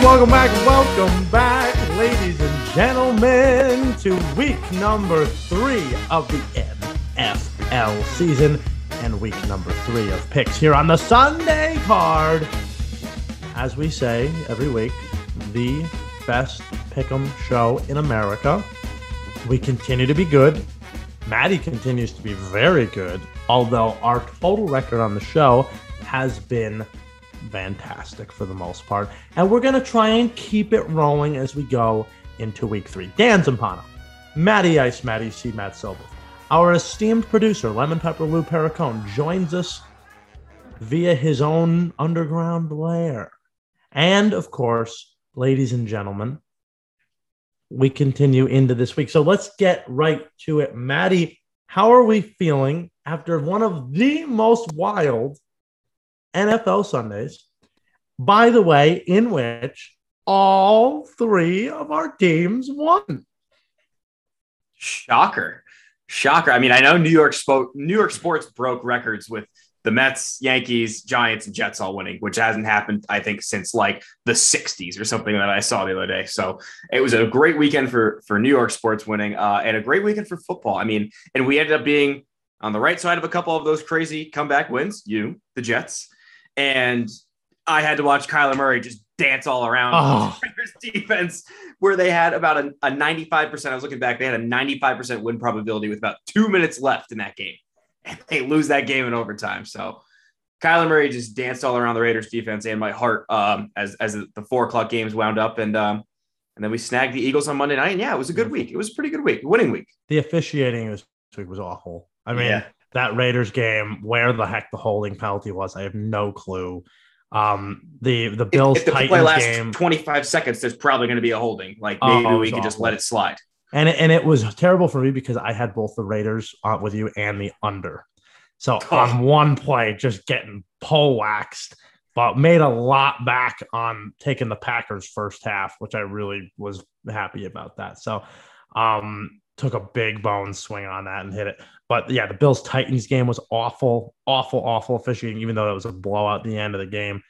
Welcome back, welcome back, welcome back, ladies and gentlemen, to week number three of the NFL season and week number three of picks here on the Sunday card. As we say every week, the best pick'em show in America. We continue to be good. Matty continues to be very good, although our total record on the show has been fantastic for the most part. And we're going to try and keep it rolling as we go into week three. Dan Zampano, Matty Ice, Matty C. Matt Silver. Our esteemed producer, Lemon Pepper Lou Perricone, joins us via his own underground lair. And of course, ladies and gentlemen, we continue into this week. So let's get right to it. Matty, how are we feeling after one of the most wild NFL Sundays? By the way, in which all three of our teams won. Shocker. Shocker. I mean, I know New York spoke New York sports broke records with the Mets, Yankees, Giants, and Jets all winning, which hasn't happened, I think, since like the 60s or something that I saw the other day. So it was a great weekend for for New York sports winning, uh, and a great weekend for football. I mean, and we ended up being on the right side of a couple of those crazy comeback wins. You, the Jets, and I had to watch Kyler Murray just dance all around Oh. defense, where they had about a, a 95%. I was looking back, they had a 95% win probability with about two minutes left in that game. And they lose that game in overtime. So Kyler Murray just danced all around the Raiders defense and my heart um, as, as the four o'clock games wound up. And, um, and then we snagged the Eagles on Monday night. And yeah, it was a good week. It was a pretty good week, winning week. The officiating this week was awful. I mean, Yeah. That Raiders game, where the heck the holding penalty was, I have no clue. Um, the the Bills if the play lasts game, 25 seconds, there's probably going to be a holding. Like Oh, maybe it we could just let it slide. and it, and it was terrible for me because I had both the Raiders uh, with you and the under. So Oh. on one play, just getting pole waxed, but made a lot back on taking the Packers first half, which I really was happy about that. So um took a big bone swing on that and hit it. But yeah, the Bills Titans game was awful, awful, awful officiating, even though it was a blowout at the end of the game.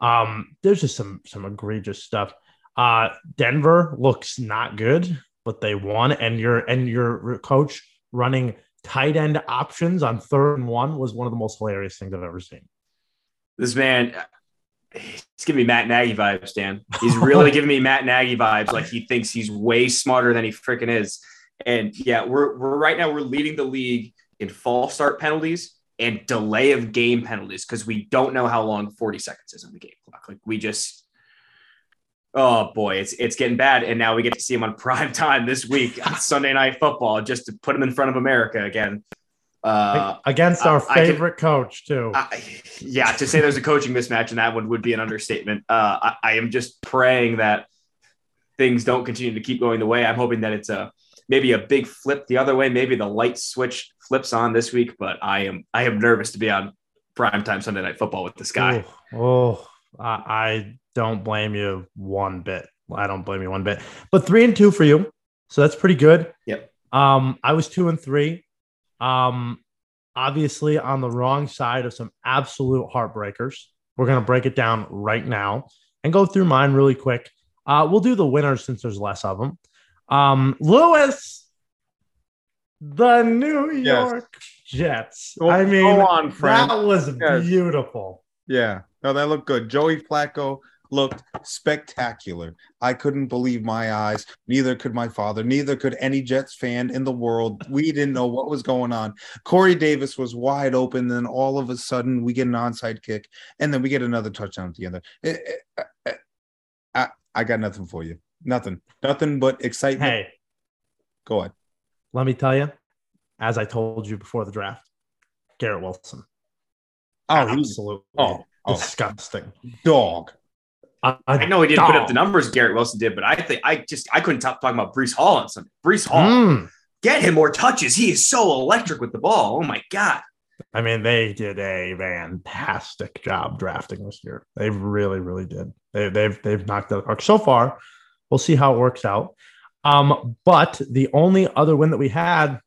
Um, there's just some some egregious stuff. Uh Denver looks not good, but they won, and your and your coach running tight end options on third and one was one of the most hilarious things I've ever seen. This man, he's giving me Matt Nagy vibes, Dan. He's really giving me Matt Nagy vibes. Like he thinks he's way smarter than he freaking is. And yeah, we're we're right now we're leading the league in false start penalties and delay of game penalties because we don't know how long 40 seconds is on the game clock. Like we just oh boy, it's it's getting bad. And now we get to see him on prime time this week on Sunday night football just to put him in front of America again. Uh, Against I- our I can- favorite coach, too. I, yeah, to say there's a coaching mismatch in that one would be an understatement. Uh, I, I am just praying that things don't continue to keep going the way. I'm hoping that it's a maybe a big flip the other way. Maybe the light switch flips on this week, but I am I am nervous to be on primetime Sunday night football with this guy. Oh, oh, I, I don't blame you one bit. I don't blame you one bit. But three and two for you, so that's pretty good. Yep. Um, I was two and three. Um, obviously on the wrong side of some absolute heartbreakers. We're gonna break it down right now and go through mine really quick. Uh, we'll do the winners since there's less of them. Um, Lewis, the New Yes. York Jets. Go- I mean, on, that was Yes. beautiful. Yeah, no, that looked good. Joey Flacco looked spectacular. I couldn't believe my eyes. Neither could my father. Neither could any Jets fan in the world. We didn't know what was going on. Corey Davis was wide open. Then all of a sudden, we get an onside kick, and then we get another touchdown at the end. Eh, eh, eh, I, I got nothing for you. Nothing. Nothing but excitement. Hey, Go ahead. let me tell you, as I told you before the draft, Garrett Wilson. Oh, absolutely oh, oh. disgusting. dog. I, I know he didn't put up the numbers Garrett Wilson did, but I think I just I couldn't stop talking about Breece Hall on Sunday. Breece Hall, Mm. get him more touches. He is so electric with the ball. Oh my god. I mean, they did a fantastic job drafting this year. They really, really did. They, they've they've knocked out the so far. We'll see how it works out. Um, but the only other win that we had,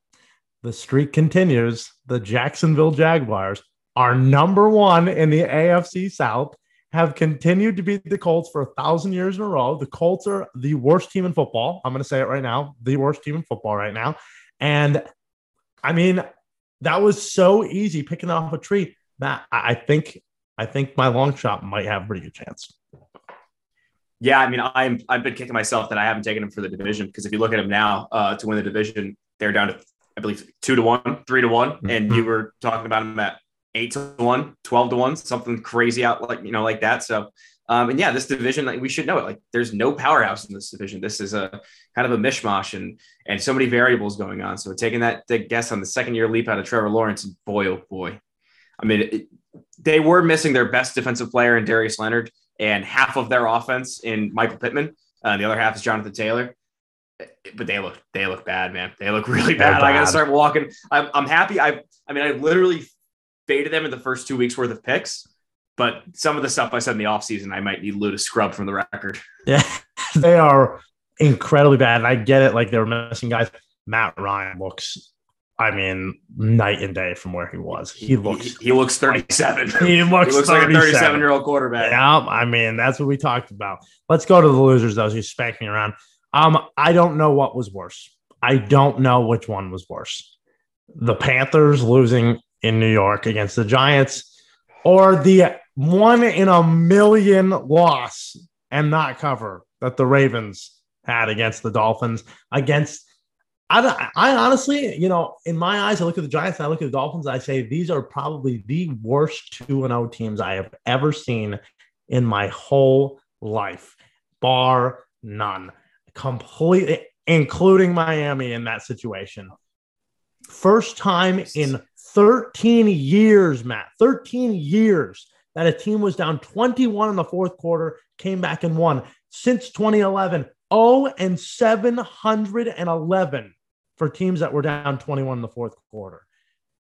the streak continues. The Jacksonville Jaguars are number one in the AFC South have continued to beat the Colts for a thousand years in a row. The Colts are the worst team in football. I'm going to say it right now the worst team in football right now. And I mean, that was so easy picking off a tree. That I think, I think my long shot might have a pretty good chance. Yeah, I mean, I'm I've been kicking myself that I haven't taken him for the division because if you look at him now uh, to win the division, they're down to I believe two to one, three to one, mm-hmm. and you were talking about him at eight to one, 12 to one, something crazy out like you know like that. So, um, and yeah, this division like, we should know it. Like, there's no powerhouse in this division. This is a kind of a mishmash and and so many variables going on. So taking that, that guess on the second year leap out of Trevor Lawrence, boy oh boy, I mean, it, they were missing their best defensive player in Darius Leonard and half of their offense in Michael Pittman. Uh, the other half is Jonathan Taylor. But they look they look bad, man. They look really bad. bad. I gotta start walking. I'm, I'm happy. I I mean, I literally faded them in the first two weeks worth of picks. But some of the stuff I said in the offseason, I might need Lou to scrub from the record. Yeah, they are incredibly bad. And I get it. Like they were missing guys. Matt Ryan looks I mean, night and day from where he was. He looks he, he looks 37. He looks, he looks like a 37 year old quarterback. Yeah, I mean, that's what we talked about. Let's go to the losers, though. He's spanking around. Um, I don't know what was worse. I don't know which one was worse. The Panthers losing in New York against the Giants, or the one in a million loss and not cover that the Ravens had against the Dolphins against I, I honestly, you know, in my eyes, I look at the Giants and I look at the Dolphins. I say these are probably the worst 2 0 teams I have ever seen in my whole life, bar none. Completely, including Miami in that situation. First time in 13 years, Matt, 13 years that a team was down 21 in the fourth quarter, came back and won. Since 2011, 0 and 711 for teams that were down 21 in the fourth quarter.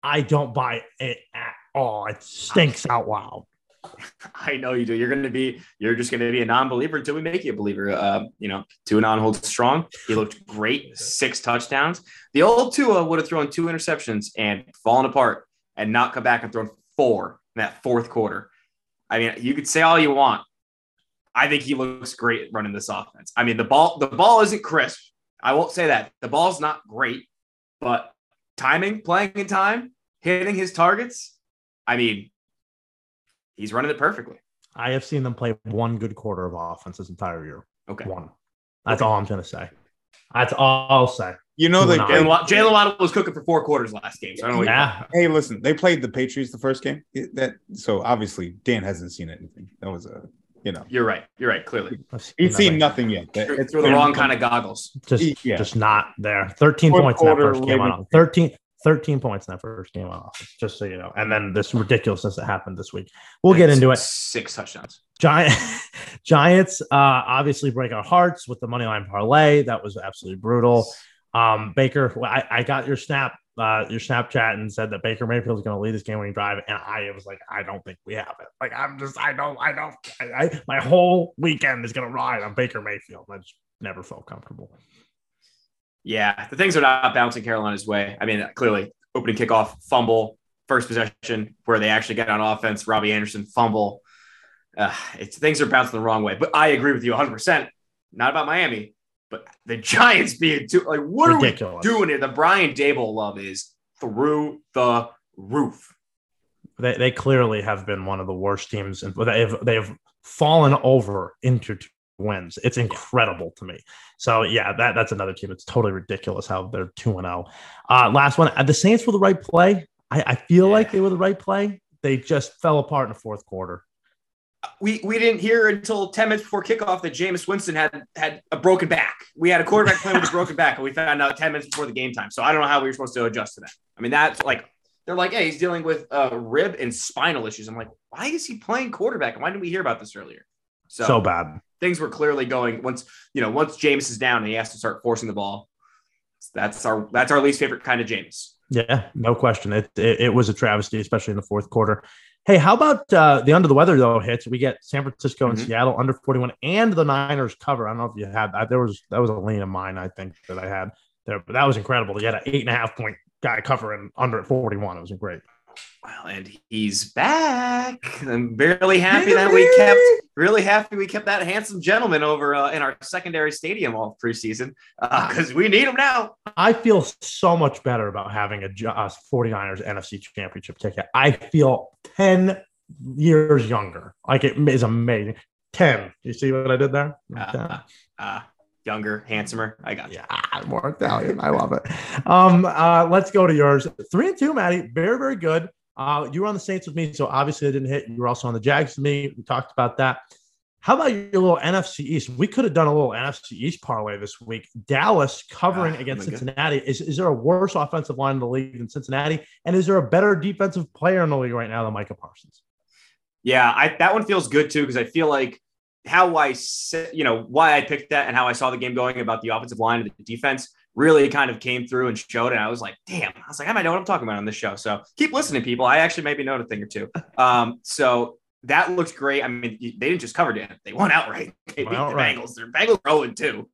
I don't buy it at all. It stinks out loud. I know you do. You're going to be, you're just going to be a non-believer until we make you a believer. Uh, you know, and on holds strong. He looked great, six touchdowns. The old Tua would have thrown two interceptions and fallen apart and not come back and thrown four in that fourth quarter. I mean, you could say all you want. I think he looks great running this offense. I mean, the ball, the ball isn't crisp. I won't say that. The ball's not great, but timing, playing in time, hitting his targets. I mean, he's running it perfectly. I have seen them play one good quarter of offense this entire year. Okay. One. That's okay. all I'm going to say. That's all I'll say. You know, they Jaylen Waddle was cooking for four quarters last game. So I don't know. Yeah. Hey, listen, they played the Patriots the first game. That so obviously Dan hasn't seen anything. That was a you know. You're right. You're right. Clearly, he's seen nothing yet. It's through the wrong kind of goggles. Just, yeah. just not there. Thirteen Fourth points in that first game on 13, 13 points in that first game on just so you know. And then this ridiculousness that happened this week. We'll get into it. Six touchdowns. Giant Giants uh, obviously break our hearts with the money line parlay. That was absolutely brutal. Um, Baker, I, I got your snap uh, your Snapchat and said that Baker Mayfield is going to lead this game winning drive, and I was like, I don't think we have it. Like, I'm just, I don't, I don't, I, I my whole weekend is going to ride on Baker Mayfield. I just never felt comfortable. Yeah, the things are not bouncing Carolina's way. I mean, clearly, opening kickoff, fumble, first possession where they actually get on offense, Robbie Anderson fumble. Uh, it's things are bouncing the wrong way. But I agree with you 100. percent Not about Miami. But the Giants being too like, what Ridiculous. are we doing here? The Brian Daboll love is through the roof. They, they clearly have been one of the worst teams, and they've they've fallen over into wins. It's incredible to me. So yeah, that that's another team. It's totally ridiculous how they're two and zero. Oh. Uh, last one, the Saints were the right play. I, I feel yeah. like they were the right play. They just fell apart in the fourth quarter we we didn't hear until 10 minutes before kickoff that Jameis Winston had had a broken back. We had a quarterback playing with a broken back, and we found out 10 minutes before the game time. So I don't know how we were supposed to adjust to that. I mean, that's like they're like, hey, he's dealing with uh, rib and spinal issues. I'm like, why is he playing quarterback? Why didn't we hear about this earlier? So, so bad. Things were clearly going once you know once Jameis is down and he has to start forcing the ball. That's our that's our least favorite kind of Jameis. Yeah, no question. It, it, it was a travesty, especially in the fourth quarter. Hey, how about uh, the under the weather though hits? We get San Francisco and mm-hmm. Seattle under 41 and the Niners cover. I don't know if you had that. There was that was a lean of mine, I think, that I had there, but that was incredible. You had an eight and a half point guy covering under at 41. It was great. Well, and he's back. I'm barely happy that we kept really happy we kept that handsome gentleman over uh, in our secondary stadium all preseason because uh, we need him now. I feel so much better about having a uh, 49ers NFC championship ticket. I feel 10 years younger. Like it is amazing. 10. You see what I did there? Uh, uh, younger, handsomer. I got you. Yeah, more Italian. I love it. Um, uh, let's go to yours. Three and two, Matty. Very, very good. Uh, you were on the Saints with me, so obviously I didn't hit. You were also on the Jags with me. We talked about that. How about your little NFC East? We could have done a little NFC East parlay this week. Dallas covering ah, against Cincinnati. Is, is there a worse offensive line in the league than Cincinnati? And is there a better defensive player in the league right now than Micah Parsons? Yeah, I, that one feels good too because I feel like how I, you know, why I picked that and how I saw the game going about the offensive line and the defense really kind of came through and showed. And I was like, damn, I was like, I might know what I'm talking about on this show. So keep listening, people. I actually maybe know a thing or two. Um, so that looks great. I mean, they didn't just cover it; they won outright. They beat outright. the Bengals. Their Bengals are 0 2.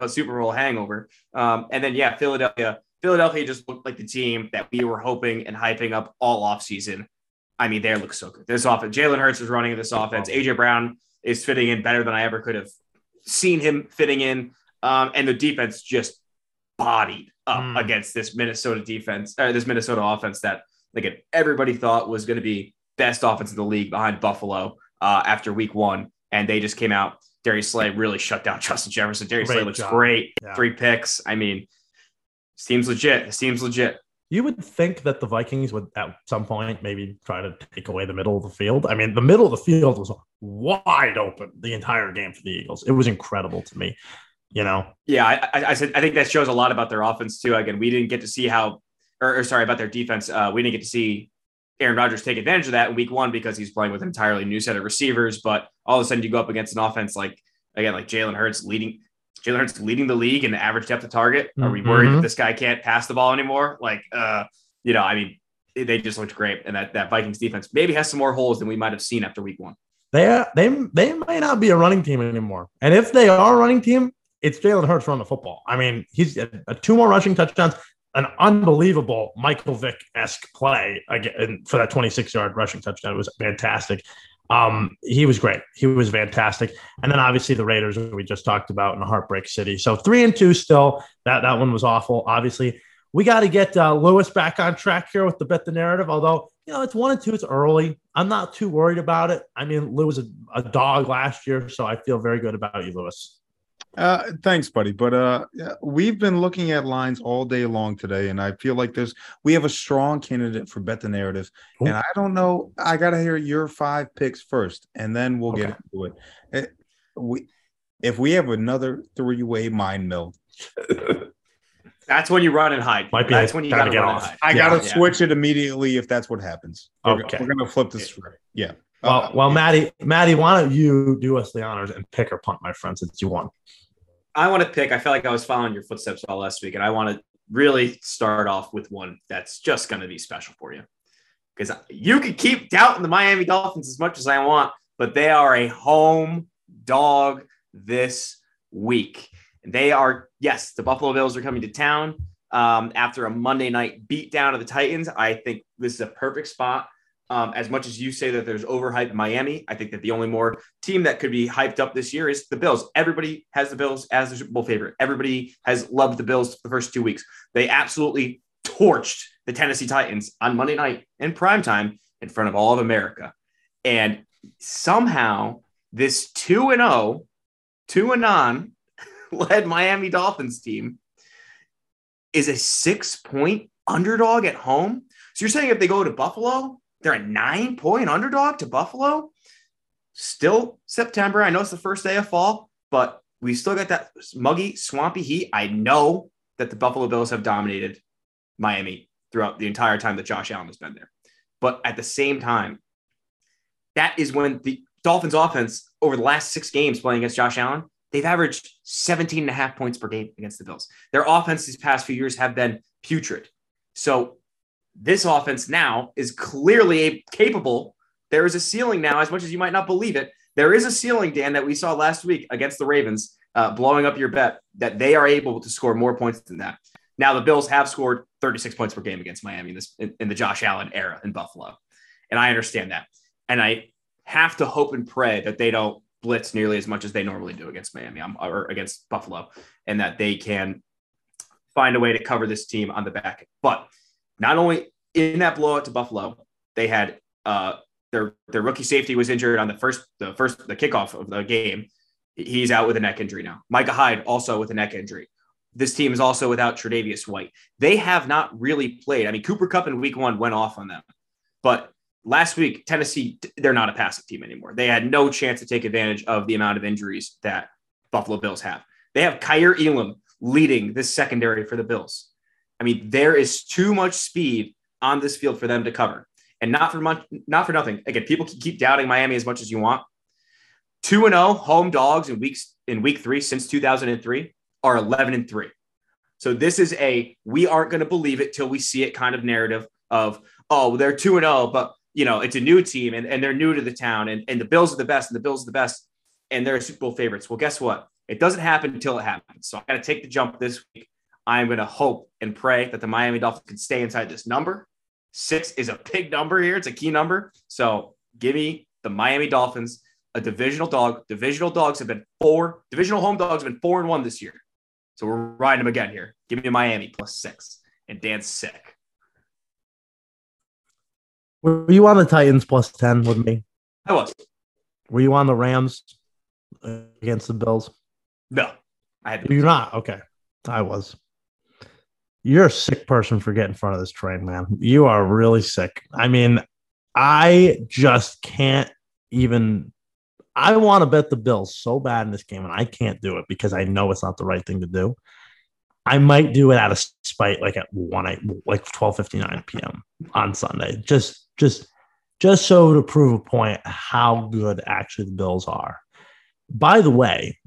A Super Bowl hangover. Um, and then, yeah, Philadelphia. Philadelphia just looked like the team that we were hoping and hyping up all offseason. I mean, they look so good. This offense, Jalen Hurts is running this offense. AJ Brown is fitting in better than I ever could have seen him fitting in. Um, and the defense just bodied up mm. against this Minnesota defense, or this Minnesota offense that like everybody thought was going to be best offense in the league behind Buffalo uh, after week one. And they just came out. Darius Slay really shut down Justin Jefferson. Darius great Slay looks job. great. Yeah. Three picks. I mean, seems legit. seems legit. You would think that the Vikings would at some point maybe try to take away the middle of the field. I mean, the middle of the field was wide open the entire game for the Eagles. It was incredible to me you know? Yeah, I, I, said I think that shows a lot about their offense too. Again, we didn't get to see how, or, or sorry, about their defense. Uh, we didn't get to see Aaron Rodgers take advantage of that in week one because he's playing with an entirely new set of receivers. But all of a sudden, you go up against an offense like again, like Jalen Hurts leading Jalen Hurts leading the league in the average depth of target. Are we worried mm-hmm. that this guy can't pass the ball anymore? Like, uh, you know, I mean, they just looked great, and that that Vikings defense maybe has some more holes than we might have seen after week one. They they they might not be a running team anymore, and if they are a running team, it's Jalen Hurts running the football. I mean, he's a, a two more rushing touchdowns, an unbelievable Michael Vick esque play again for that 26 yard rushing touchdown. It was fantastic. Um, he was great. He was fantastic. And then obviously the Raiders we just talked about in a heartbreak city. So three and two still. That that one was awful. Obviously, we got to get uh, Lewis back on track here with the bet the narrative. Although you know it's one and two, it's early. I'm not too worried about it. I mean, Lewis was a, a dog last year, so I feel very good about you, Lewis. Uh, thanks, buddy. But uh, we've been looking at lines all day long today, and I feel like there's we have a strong candidate for bet the narrative. Ooh. And I don't know. I gotta hear your five picks first, and then we'll okay. get into it. it. We if we have another three way mind meld. That's when you run and hide. Might be that's when you gotta get off. I gotta yeah. switch it immediately if that's what happens. Okay. We're, we're gonna flip this. Yeah. Well, uh, well, Matty, Matty, why don't you do us the honors and pick or punt, my friend, since you won? I want to pick. I felt like I was following your footsteps all last week, and I want to really start off with one that's just going to be special for you. Because you can keep doubting the Miami Dolphins as much as I want, but they are a home dog this week. They are, yes, the Buffalo Bills are coming to town um, after a Monday night beatdown of the Titans. I think this is a perfect spot um, as much as you say that there's overhyped Miami, I think that the only more team that could be hyped up this year is the Bills. Everybody has the Bills as the Super Bowl favorite. Everybody has loved the Bills the first two weeks. They absolutely torched the Tennessee Titans on Monday night in prime time in front of all of America. And somehow this 2 and 0, 2 and led Miami Dolphins team is a six point underdog at home. So you're saying if they go to Buffalo, they're a nine point underdog to Buffalo. Still September. I know it's the first day of fall, but we still got that muggy, swampy heat. I know that the Buffalo Bills have dominated Miami throughout the entire time that Josh Allen has been there. But at the same time, that is when the Dolphins offense over the last six games playing against Josh Allen, they've averaged 17 and a half points per game against the Bills. Their offense these past few years have been putrid. So this offense now is clearly capable. There is a ceiling now, as much as you might not believe it. There is a ceiling, Dan, that we saw last week against the Ravens, uh, blowing up your bet that they are able to score more points than that. Now the Bills have scored 36 points per game against Miami in this in, in the Josh Allen era in Buffalo, and I understand that, and I have to hope and pray that they don't blitz nearly as much as they normally do against Miami or against Buffalo, and that they can find a way to cover this team on the back. But not only in that blowout to Buffalo, they had uh, their their rookie safety was injured on the first the first the kickoff of the game. He's out with a neck injury now. Micah Hyde also with a neck injury. This team is also without Tre'Davious White. They have not really played. I mean, Cooper Kupp in Week One went off on them, but last week Tennessee they're not a passing team anymore. They had no chance to take advantage of the amount of injuries that Buffalo Bills have. They have Kaiir Elam leading this secondary for the Bills. I mean, there is too much speed on this field for them to cover. And not for much, not for nothing. Again, people can keep doubting Miami as much as you want. 2 and 0 home dogs in weeks in week 3 since 2003 are 11 and 3. So this is a we aren't going to believe it till we see it kind of narrative of oh, they're 2 and 0, but you know, it's a new team and, and they're new to the town and, and the Bills are the best and the Bills are the best and they're Super Bowl favorites. Well, guess what? It doesn't happen until it happens. So I got to take the jump this week. I'm going to hope and pray that the Miami Dolphins can stay inside this number. Six is a big number here. It's a key number. So give me the Miami Dolphins, a divisional dog. Divisional dogs have been four, divisional home dogs have been four and one this year. So we're riding them again here. Give me Miami plus six. And Dan's sick. Were you on the Titans plus 10 with me? I was. Were you on the Rams uh, against the Bills? No, I had. You're not okay. I was. You're a sick person for getting in front of this train, man. You are really sick. I mean, I just can't even. I want to bet the Bills so bad in this game, and I can't do it because I know it's not the right thing to do. I might do it out of spite, like at one, like twelve fifty nine p.m. on Sunday, just, just, just so to prove a point how good actually the Bills are. By the way,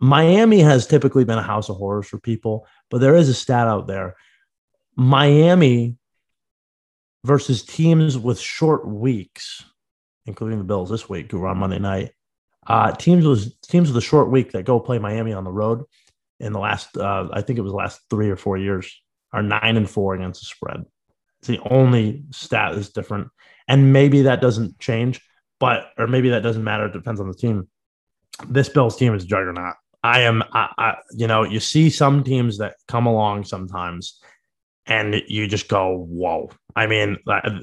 Miami has typically been a house of horrors for people, but there is a stat out there. Miami versus teams with short weeks, including the Bills this week, who were on Monday night. Uh, teams with teams with a short week that go play Miami on the road in the last, uh, I think it was last three or four years, are nine and four against the spread. It's the only stat that's different, and maybe that doesn't change, but or maybe that doesn't matter. It depends on the team. This Bills team is juggernaut. I am, I, I, you know, you see some teams that come along sometimes and you just go, whoa. I mean,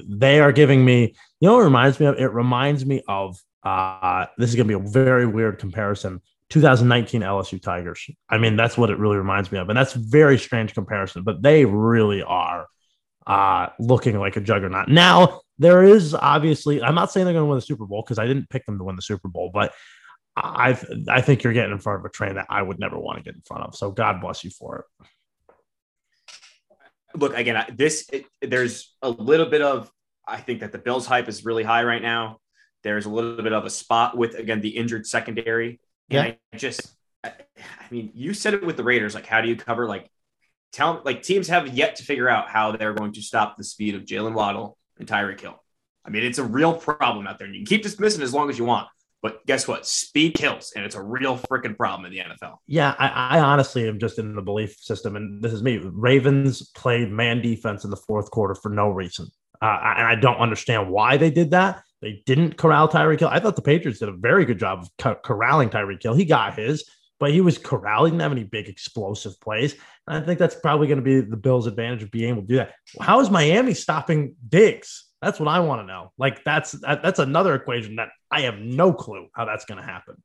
they are giving me, you know, it reminds me of? It reminds me of, uh, this is going to be a very weird comparison 2019 LSU Tigers. I mean, that's what it really reminds me of. And that's very strange comparison, but they really are uh, looking like a juggernaut. Now, there is obviously, I'm not saying they're going to win the Super Bowl because I didn't pick them to win the Super Bowl, but I I think you're getting in front of a train that I would never want to get in front of. So God bless you for it. Look again. This it, there's a little bit of I think that the Bills hype is really high right now. There's a little bit of a spot with again the injured secondary. And yeah. I just I, I mean you said it with the Raiders. Like how do you cover like tell like teams have yet to figure out how they're going to stop the speed of Jaylen Waddle and Tyreek Hill. I mean, it's a real problem out there. And you can keep dismissing as long as you want. But guess what? Speed kills, and it's a real freaking problem in the NFL. Yeah, I, I, honestly am just in the belief system, and this is me. Ravens played man defense in the fourth quarter for no reason, uh, and I don't understand why they did that. They didn't corral Tyreek Hill. I thought the Patriots did a very good job of corralling Tyreek Hill. He got his, but he was corralling. Didn't have any big explosive plays. And I think that's probably going to be the Bills' advantage of being able to do that. How is Miami stopping Diggs? That's what I want to know. Like that's that's another equation that I have no clue how that's going to happen.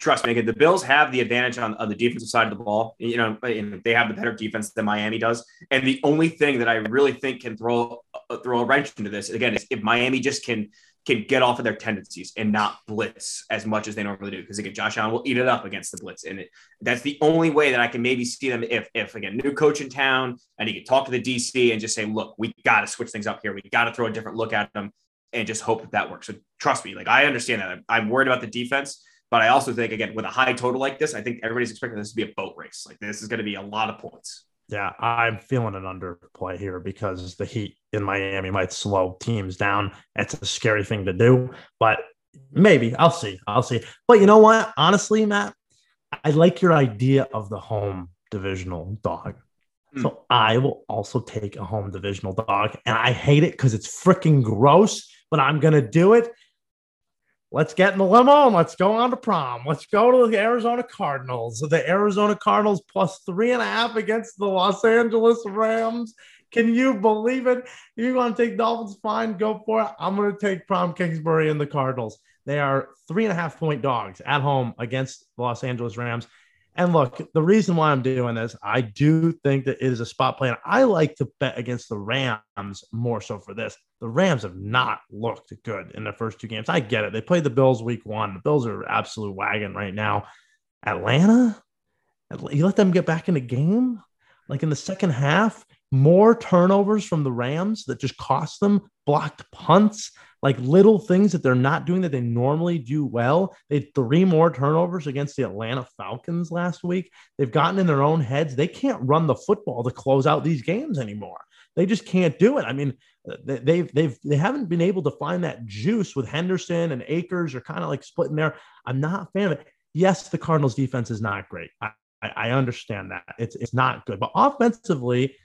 Trust me, the Bills have the advantage on, on the defensive side of the ball. You know, they have the better defense than Miami does. And the only thing that I really think can throw uh, throw a wrench into this again is if Miami just can can get off of their tendencies and not blitz as much as they normally do. Because again, Josh Allen will eat it up against the blitz, and it, that's the only way that I can maybe see them if, if again, new coach in town, and he can talk to the DC and just say, look, we got to switch things up here. We got to throw a different look at them, and just hope that that works. So trust me, like I understand that. I'm worried about the defense. But I also think, again, with a high total like this, I think everybody's expecting this to be a boat race. Like this is going to be a lot of points. Yeah, I'm feeling an underplay here because the Heat in Miami might slow teams down. It's a scary thing to do, but maybe I'll see. I'll see. But you know what? Honestly, Matt, I like your idea of the home divisional dog. Hmm. So I will also take a home divisional dog. And I hate it because it's freaking gross, but I'm going to do it. Let's get in the limo and let's go on to prom. Let's go to the Arizona Cardinals. The Arizona Cardinals plus three and a half against the Los Angeles Rams. Can you believe it? If You want to take Dolphins? Fine, go for it. I'm going to take Prom Kingsbury and the Cardinals. They are three and a half point dogs at home against the Los Angeles Rams. And look, the reason why I'm doing this, I do think that it is a spot play. And I like to bet against the Rams more so for this. The Rams have not looked good in the first two games. I get it. They played the Bills week one. The Bills are absolute wagon right now. Atlanta, you let them get back in the game? Like in the second half, more turnovers from the Rams that just cost them blocked punts like little things that they're not doing that they normally do well. They had three more turnovers against the Atlanta Falcons last week. They've gotten in their own heads. They can't run the football to close out these games anymore. They just can't do it. I mean, they've they've they haven't been able to find that juice with Henderson and Akers are kind of like splitting there. I'm not a fan of it. Yes, the Cardinals defense is not great. I, I understand that. It's it's not good. But offensively,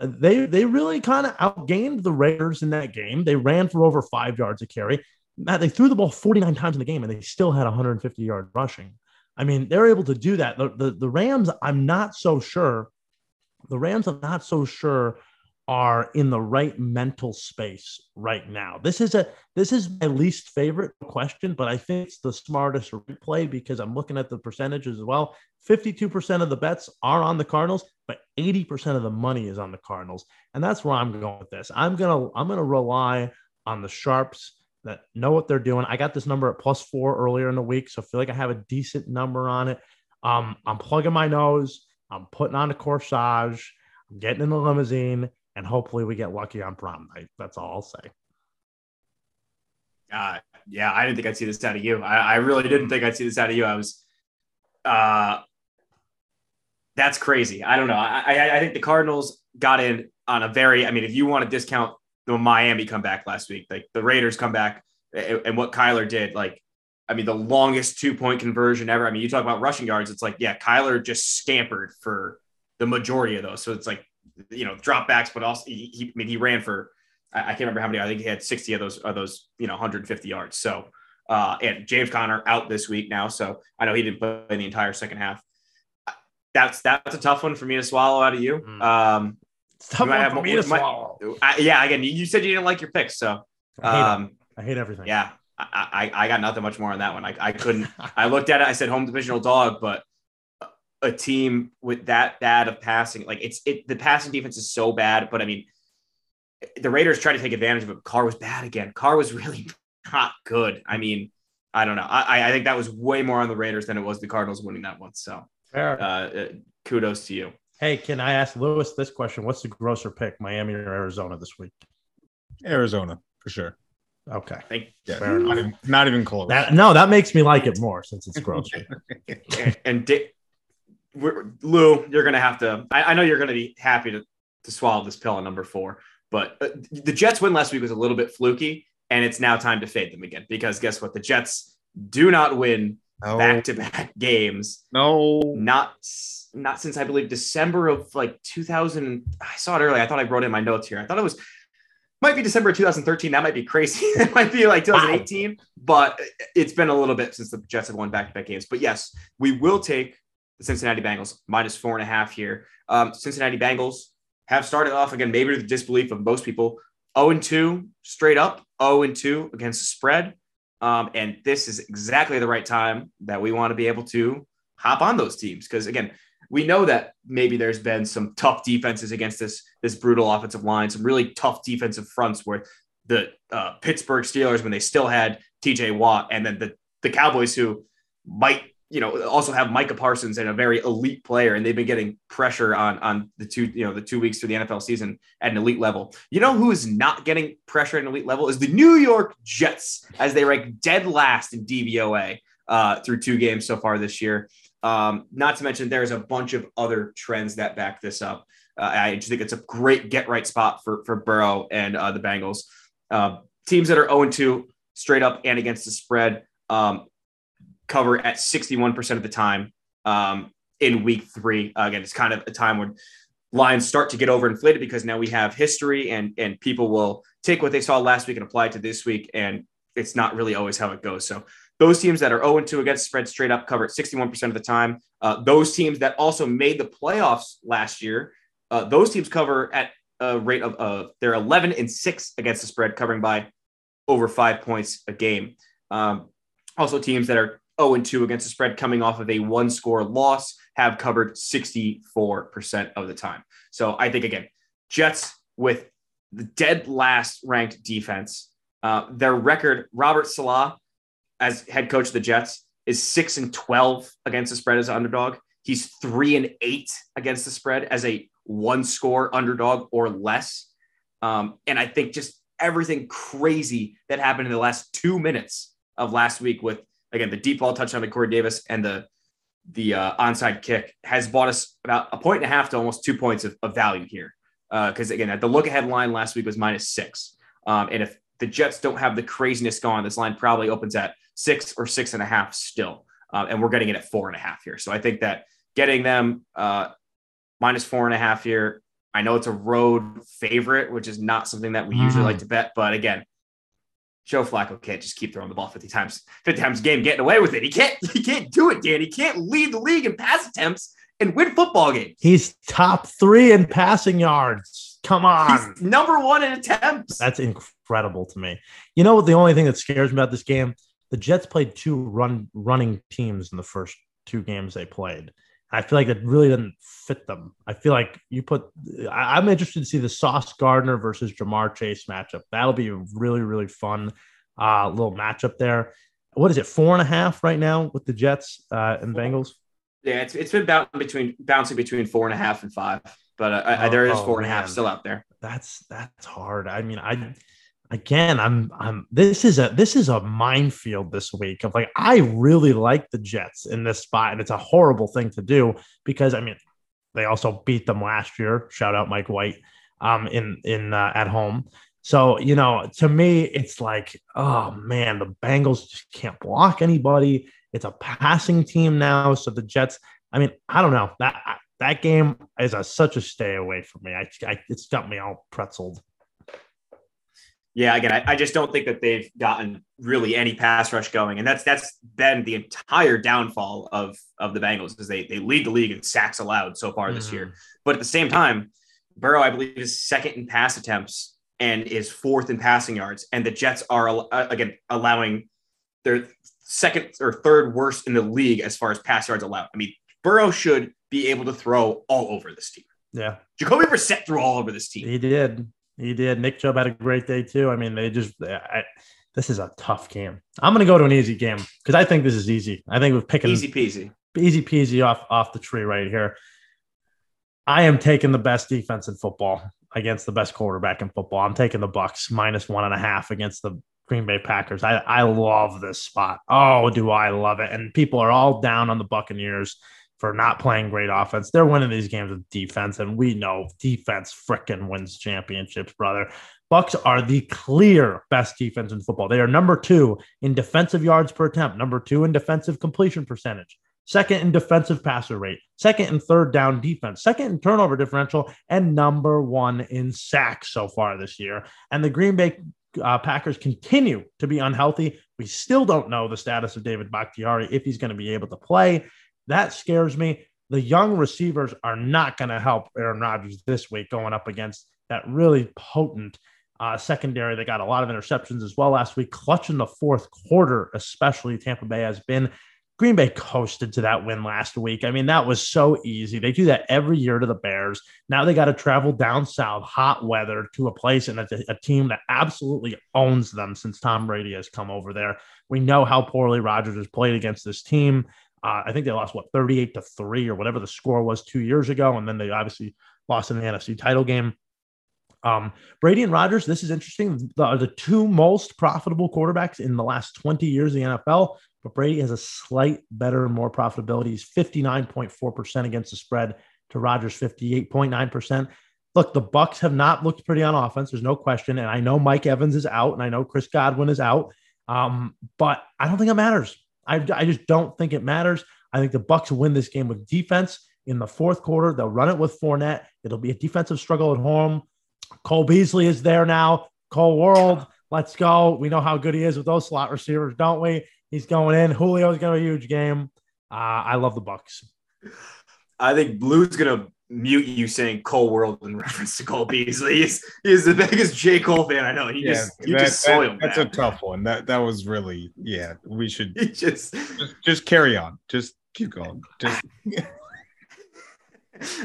uh, they they really kind of outgained the Raiders in that game. They ran for over five yards a carry. Matt, they threw the ball 49 times in the game and they still had 150 yard rushing. I mean, they're able to do that. The, the, the Rams, I'm not so sure. The Rams, I'm not so sure are in the right mental space right now. This is a this is my least favorite question, but I think it's the smartest play because I'm looking at the percentages as well. 52% of the bets are on the Cardinals, but 80% of the money is on the Cardinals. And that's where I'm going with this. I'm gonna I'm gonna rely on the sharps that know what they're doing. I got this number at plus four earlier in the week, so I feel like I have a decent number on it. Um, I'm plugging my nose, I'm putting on a corsage, I'm getting in the limousine and hopefully we get lucky on prom night. That's all I'll say. Uh, yeah, I didn't think I'd see this out of you. I, I really didn't think I'd see this out of you. I was, uh, that's crazy. I don't know. I, I, I think the Cardinals got in on a very, I mean, if you want to discount the Miami come back last week, like the Raiders come back and, and what Kyler did, like, I mean, the longest two point conversion ever. I mean, you talk about rushing yards. It's like, yeah, Kyler just scampered for the majority of those. So it's like you know, dropbacks, but also he, he, I mean, he ran for, I, I, can't remember how many, I think he had 60 of those, of those, you know, 150 yards. So, uh, and James Conner out this week now. So I know he didn't play in the entire second half. That's, that's a tough one for me to swallow out of you. Mm. Um, it's tough one for me to swallow. I, yeah. Again, you, you, said you didn't like your picks. So, I hate, um, I hate everything. Yeah. I, I, I got nothing much more on that one. I, I couldn't, I looked at it. I said home divisional dog, but a team with that bad of passing. Like it's it the passing defense is so bad, but I mean the Raiders tried to take advantage of it. Carr was bad again. Carr was really not good. I mean, I don't know. I, I think that was way more on the Raiders than it was the Cardinals winning that one. So Fair. Uh, uh, kudos to you. Hey, can I ask Lewis this question? What's the grosser pick, Miami or Arizona this week? Arizona for sure. Okay. Thank yeah, not, even, not even close. That, no, that makes me like it more since it's grosser. and, and Lou, you're going to have to. I, I know you're going to be happy to to swallow this pill on number four, but uh, the Jets win last week was a little bit fluky, and it's now time to fade them again because guess what? The Jets do not win back to back games. No, not not since I believe December of like 2000. I saw it earlier. I thought I wrote in my notes here. I thought it was might be December 2013. That might be crazy. it might be like 2018, wow. but it's been a little bit since the Jets have won back to back games. But yes, we will take the Cincinnati Bengals minus four and a half here. Um, Cincinnati Bengals have started off again, maybe the disbelief of most people, 0 2 straight up, 0 2 against the spread. Um, and this is exactly the right time that we want to be able to hop on those teams. Because again, we know that maybe there's been some tough defenses against this this brutal offensive line, some really tough defensive fronts where the uh, Pittsburgh Steelers, when they still had TJ Watt, and then the the Cowboys, who might you know, also have Micah Parsons and a very elite player, and they've been getting pressure on on the two, you know, the two weeks through the NFL season at an elite level. You know who is not getting pressure at an elite level is the New York Jets, as they rank dead last in DVOA uh, through two games so far this year. Um, not to mention, there's a bunch of other trends that back this up. Uh, I just think it's a great get right spot for for Burrow and uh, the Bengals. Uh, teams that are 0 2 straight up and against the spread. Um, cover at 61% of the time um, in week three. Uh, again, it's kind of a time when lines start to get overinflated because now we have history and and people will take what they saw last week and apply it to this week and it's not really always how it goes so those teams that are 0 2 against spread straight up cover at 61% of the time. Uh, those teams that also made the playoffs last year, uh, those teams cover at a rate of uh, they're 11 and 6 against the spread, covering by over five points a game. Um, also, teams that are 0 and 2 against the spread coming off of a one score loss have covered 64% of the time. So I think, again, Jets with the dead last ranked defense, uh, their record, Robert Saleh as head coach of the Jets is six and 12 against the spread as an underdog. He's three and eight against the spread as a one score underdog or less. Um, and I think just everything crazy that happened in the last two minutes of last week with, again, the deep ball touchdown to Corey Davis and the the uh, onside kick has bought us about a point and a half to almost two points of, of value here. Because uh, again, the look ahead line last week was minus six. Um, and if the Jets don't have the craziness going, this line probably opens at six or six and a half still. Uh, and we're getting it at four and a half here. So I think that getting them uh, minus four and a half here, I know it's a road favorite, which is not something that we mm-hmm. usually like to bet. But again, Joe Flacco can't just keep throwing the ball 50 times, 50 times a game, getting away with it. He can't, he can't do it, Dan. He can't lead the league in pass attempts and win football games. He's top three in passing yards. Come on. He's number one in attempts. That's incredible to me. You know, what? the only thing that scares me about this game the Jets played two run running teams in the first two games they played. I feel like it really didn't fit them. I feel like you put. I, am interested to see the Sauce Gardner versus Ja'Marr Chase matchup. That'll be a really really fun uh, little matchup there. What is it? Four and a half right now with the Jets uh, and Bengals. Yeah, it's it's been bouncing between bouncing between four and a half and five, but uh, oh, there is oh, four and a half still out there. That's that's hard. I mean, I again, I'm I'm this is a this is a minefield this week of like I really like the Jets in this spot, and it's a horrible thing to do because I mean they also beat them last year. Shout out Mike White um in in uh, at home. So, you know, to me, it's like, oh man, the Bengals just can't block anybody. It's a passing team now. So the Jets, I mean, I don't know. That that game is a, such a stay away from me. I, I it's got me all pretzeled. Yeah, again, I, I, just don't think that they've gotten really any pass rush going, and that's that's been the entire downfall of of the Bengals is they they lead the league in sacks allowed so far this mm-hmm. year. But at the same time, Burrow, I believe, is second in pass attempts and is fourth in passing yards, and the Jets are uh, again allowing their second or third worst in the league as far as pass yards allowed. I mean, Burrow should be able to throw all over this team. Yeah, Jacoby Brissett threw all over this team. He did. He did. Nick Chubb had a great day too. I mean, they just. I, this is a tough game. I'm going to go to an easy game because I think this is easy. I think we're picking easy peasy, easy peasy off off the tree right here. I am taking the best defense in football against the best quarterback in football. I'm taking the Bucks minus one and a half against the Green Bay Packers. I, I love this spot. Oh, do I love it? And people are all down on the Buccaneers for not playing great offense. They're winning these games with defense, and we know defense fricking wins championships, brother. Bucks are the clear best defense in football. They are number two in defensive yards per attempt, number two in defensive completion percentage, second in defensive passer rate, second and third down defense, second in turnover differential, and number one in sacks so far this year. And the Green Bay uh, Packers continue to be unhealthy. We still don't know the status of David Bakhtiari if he's going to be able to play. That scares me. The young receivers are not going to help Aaron Rodgers this week going up against that really potent uh, secondary. They got a lot of interceptions as well last week, clutch in the fourth quarter, especially Tampa Bay has been. Green Bay coasted to that win last week. I mean, that was so easy. They do that every year to the Bears. Now they got to travel down south, hot weather, to a place and a, a, team that absolutely owns them since Tom Brady has come over there. We know how poorly Rodgers has played against this team. Uh, I think they lost what 38 to three or whatever the score was two years ago, and then they obviously lost in the NFC title game. Um, Brady and Rodgers, this is interesting. The, the two most profitable quarterbacks in the last 20 years in the NFL, but Brady has a slight better, more profitability. He's 59.4% against the spread to Rodgers 58.9%. Look, the Bucks have not looked pretty on offense. There's no question. And I know Mike Evans is out, and I know Chris Godwin is out. Um, but I don't think it matters. I, I just don't think it matters. I think the Bucks win this game with defense. in the fourth quarter. They'll run it with Fournette. It'll be a defensive struggle at home. Cole Beasley is there now. Cole World, let's go. We know how good he is with those slot receivers, don't we? He's going in. Julio's going to a huge game. Uh, I love the Bucks. I think Blue's gonna mute you saying Cole World in reference to Cole Beasley. He's, he's the biggest J. Cole fan I know. He Yeah, just you that- just that- soiled that's that. a tough one. That that was really yeah. We should just just, just carry on. Just keep going. Just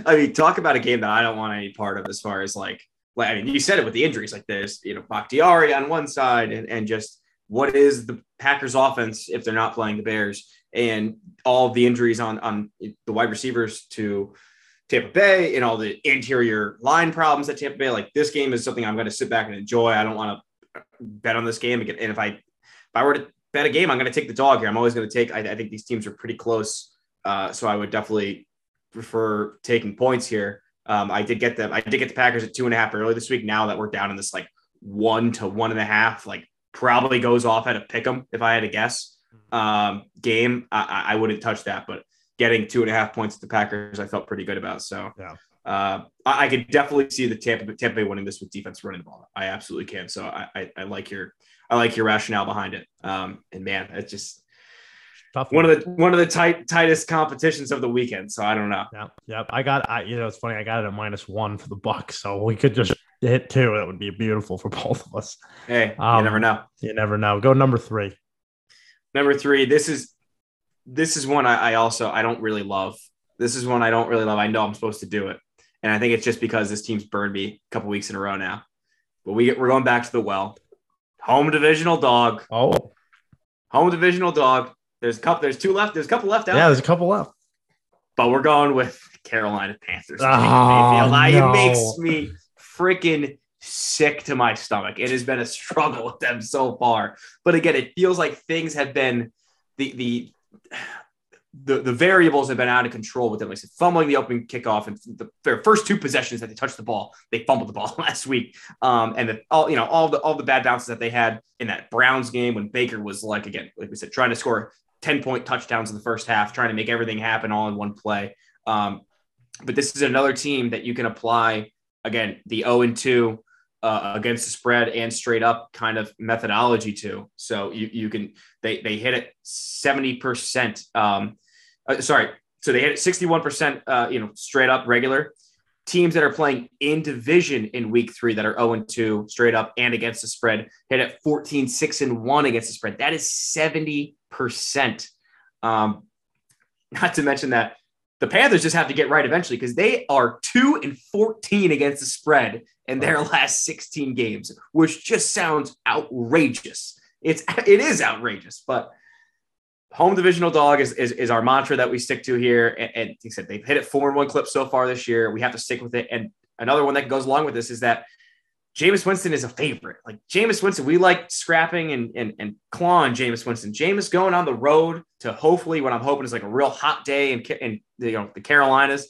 I mean, talk about a game that I don't want any part of as far as like, like I mean, you said it with the injuries, like this. you know, Bakhtiari on one side and, and just what is the Packers offense if they're not playing the Bears and all the injuries on, on the wide receivers to Tampa Bay and all the interior line problems at Tampa Bay. Like this game is something I'm going to sit back and enjoy. I don't want to bet on this game. And if I, if I were to bet a game, I'm going to take the dog here. I'm always going to take, I, I think these teams are pretty close. Uh, so I would definitely prefer taking points here. Um, I did get them. I did get the Packers at two and a half early this week. Now that we're down in this like one to one and a half, like probably goes off at a pick 'em if I had to guess. Um, game, I, I I wouldn't touch that, but getting two and a half points at the Packers, I felt pretty good about. So Yeah. uh, I, I could definitely see the Tampa, Tampa Bay winning this with defense running the ball. I absolutely can. So I, I, I like your I like your rationale behind it. Um, and man, it's just Tough one of the one of the tight tightest competitions of the weekend. So I don't know. Yeah, yep. I got. I you know it's funny. I got it at minus one for the Bucks, so we could just hit two. That would be beautiful for both of us. Hey, Um, you never know. You never know. Go number three. Number three, this is this is one I, I also I don't really love. This is one I don't really love. I know I'm supposed to do it, and I think it's just because this team's burned me a couple weeks in a row now. But we we're going back to the well. Home divisional dog. Oh, Home divisional dog. There's a couple. There's two left. There's a couple left out. yeah. There's a couple left. but we're going with Carolina Panthers. Oh, I- no. It makes me freaking sick to my stomach. It has been a struggle with them so far. But again, it feels like things have been the the the, the variables have been out of control with them. Like I said, fumbling the open kickoff and the, their first two possessions that they touched the ball, they fumbled the ball last week. Um, and the, all you know, all the all the bad bounces that they had in that Browns game when Baker was like again, like we said, trying to score 10 point touchdowns in the first half, trying to make everything happen all in one play. Um, but this is another team that you can apply again the 0 and 2 uh, against the spread and straight up kind of methodology too. So you you can they they hit it 70%. Um, uh, sorry, so they hit it 61%. Uh, you know, straight up regular. Teams that are playing in division in week three that are 0 and 2 straight up and against the spread hit at 14, 6 and 1 against the spread. That is 70%. Um, not to mention that the Panthers just have to get right eventually because they are 2 and 14 against the spread in their last 16 games, which just sounds outrageous. It's it is outrageous, but home divisional dog is, is, is our mantra that we stick to here. And, and like I said, they've hit it four and one clip so far this year. We have to stick with it. And another one that goes along with this is that Jameis Winston is a favorite. Like Jameis Winston, we like scrapping and, and, and clawing Jameis Winston. Jameis going on the road to hopefully what I'm hoping is like a real hot day in, in the, you know, the Carolinas.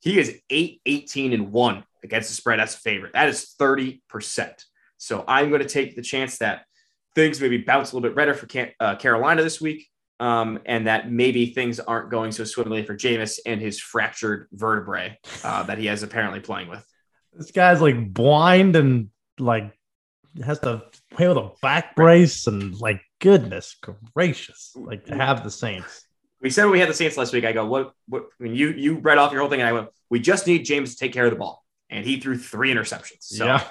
He is 8, 18 and 1 against the spread. That's a favorite. That is 30%. So I'm going to take the chance that things maybe bounce a little bit better for uh, Carolina this week. Um, and that maybe things aren't going so swimmingly for Jameis and his fractured vertebrae uh, that he has apparently playing with. This guy's like blind and like has to play with a back brace and like goodness gracious, like to have the Saints. We said when we had the Saints last week. I go, what? What? I mean, you you read off your whole thing, and I went, we just need Jameis to take care of the ball, and he threw three interceptions. So yeah,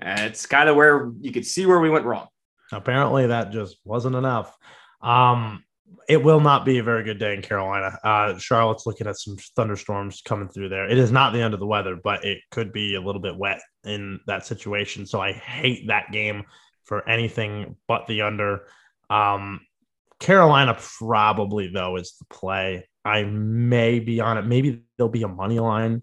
it's kind of where you could see where we went wrong. apparently that just wasn't enough. Um, it will not be a very good day in Carolina. Uh, Charlotte's looking at some thunderstorms coming through there. It is not the end of the weather, but it could be a little bit wet in that situation. So I hate that game for anything but the under. Um, Carolina probably though is the play. I may be on it. Maybe there'll be a money line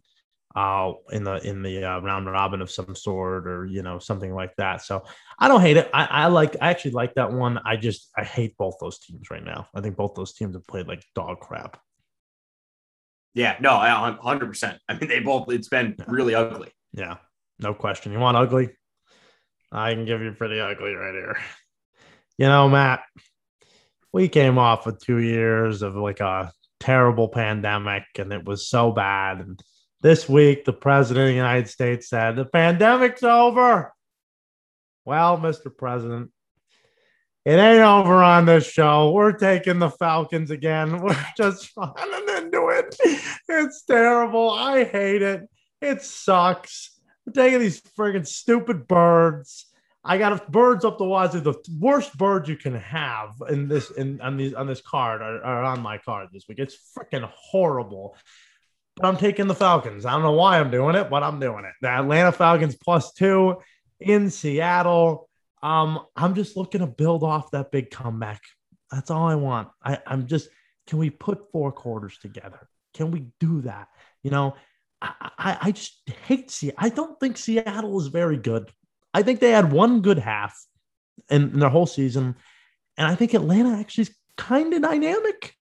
uh, in the in the uh, round robin of some sort, or you know something like that. So I don't hate it. I, I like. I actually like that one. I just I hate both those teams right now. I think both those teams have played like dog crap. Yeah, no, hundred percent. I mean, they both. It's been really ugly. Yeah, no question. You want ugly? I can give you pretty ugly right here. You know, Matt, we came off with two years of like a terrible pandemic and it was so bad. And this week, the president of the United States said, the pandemic's over. Well, Mr. President, it ain't over on this show. We're taking the Falcons again. We're just running into it. It's terrible. I hate it. It sucks. We're taking these friggin' stupid birds. I got birds up the wazoo. The worst birds you can have in this in on these on this card are, on my card this week. It's freaking horrible. But I'm taking the Falcons. I don't know why I'm doing it, but I'm doing it. The Atlanta Falcons plus two in Seattle. Um, I'm just looking to build off that big comeback. That's all I want. I, I'm just, can we put four quarters together? Can we do that? You know, I, I, I just hate Seattle. I don't think Seattle is very good. I think they had one good half in, in their whole season. And I think Atlanta actually is kind of dynamic.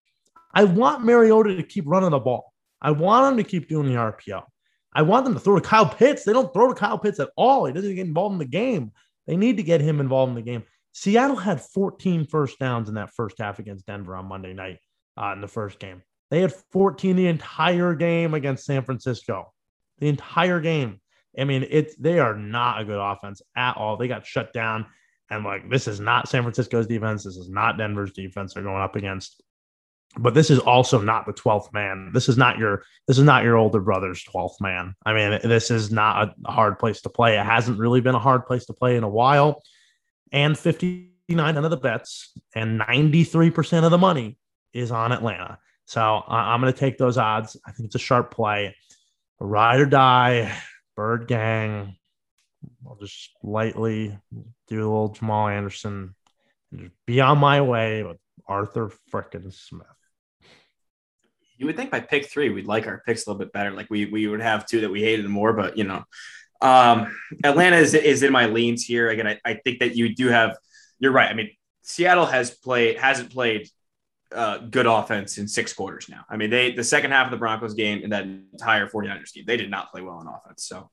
I want Mariota to keep running the ball. I want them to keep doing the RPO. I want them to throw to Kyle Pitts. They don't throw to Kyle Pitts at all. He doesn't get involved in the game. They need to get him involved in the game. Seattle had 14 first downs in that first half against Denver on Monday night uh, in the first game. They had 14 the entire game against San Francisco. The entire game. I mean, it's they are not a good offense at all. They got shut down. And like this is not San Francisco's defense. This is not Denver's defense they're going up against but this is also not the 12th man. This is not your this is not your older brother's 12th man. I mean, this is not a hard place to play. It hasn't really been a hard place to play in a while. And 59 of the bets and 93% of the money is on Atlanta. So I'm going to take those odds. I think it's a sharp play. Ride or die, Bird Gang. I'll just lightly do a little Jamal Anderson and just be on my way with Arthur frickin' Smith you would think by pick three we'd like our picks a little bit better. Like we we would have two that we hated more, but you know, um, Atlanta is is in my leans here. Again, I, I think that you do have. You're right. I mean, Seattle has played hasn't played uh, good offense in six quarters now. I mean, they the second half of the Broncos game and that entire 49ers game, they did not play well on offense. So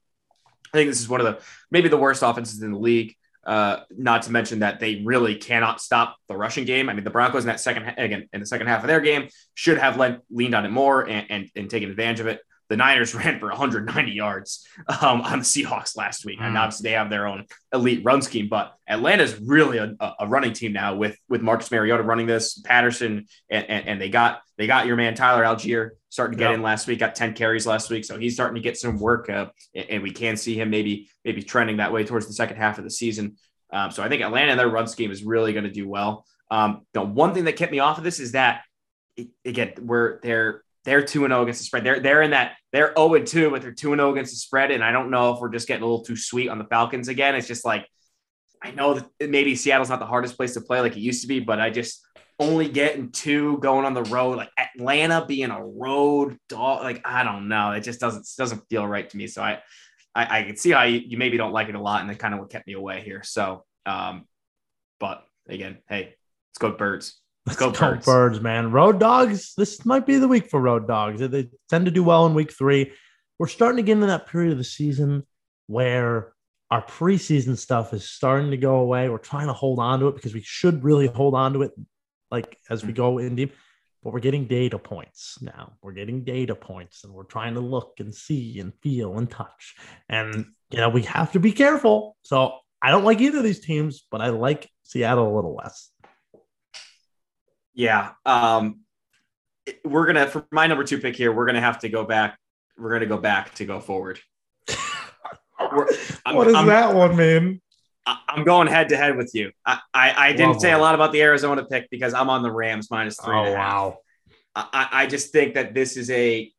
I think this is one of the maybe the worst offenses in the league. Uh, not to mention that they really cannot stop the rushing game. I mean, the Broncos in that second again in the second half of their game should have lent, leaned on it more and, and, and taken advantage of it the Niners ran for 190 yards um, on the Seahawks last week, mm. and obviously they have their own elite run scheme. But Atlanta's really a, a running team now with with Marcus Mariota running this, Patterson, and, and, and they got they got your man Tyler Allgeier starting to get yep. in last week. Got 10 carries last week, so he's starting to get some work, uh, and we can see him maybe maybe trending that way towards the second half of the season. Um, so I think Atlanta and their run scheme is really going to do well. Um, the one thing that kept me off of this is that again, we're they're they're 2 and 0 against the spread. They're they're in that they're 0 and 2, but they're 2 and 0 against the spread. And I don't know if we're just getting a little too sweet on the Falcons again. It's just like I know that maybe Seattle's not the hardest place to play like it used to be, but I just only getting two going on the road, like Atlanta being a road dog, like I don't know. It just doesn't doesn't feel right to me. So I I, I can see how you, you maybe don't like it a lot, and that kind of what kept me away here. So um, but again, hey, let's go birds. Let's go, birds. birds, man. Road dogs. This might be the week for road dogs. They tend to do well in week three. We're starting to get into that period of the season where our preseason stuff is starting to go away. We're trying to hold on to it because we should really hold on to it, like as we go in deep. But we're getting data points now. We're getting data points, and we're trying to look and see and feel and touch. And you know we have to be careful. So I don't like either of these teams, but I like Seattle a little less. Yeah. Um, we're gonna for my number two pick here. We're gonna have to go back. We're gonna go back to go forward. what does I'm, that one mean? I'm going head to head with you. I, I, I didn't Love say a lot about the Arizona pick because I'm on the Rams minus three. Oh wow! I, I just think that this is a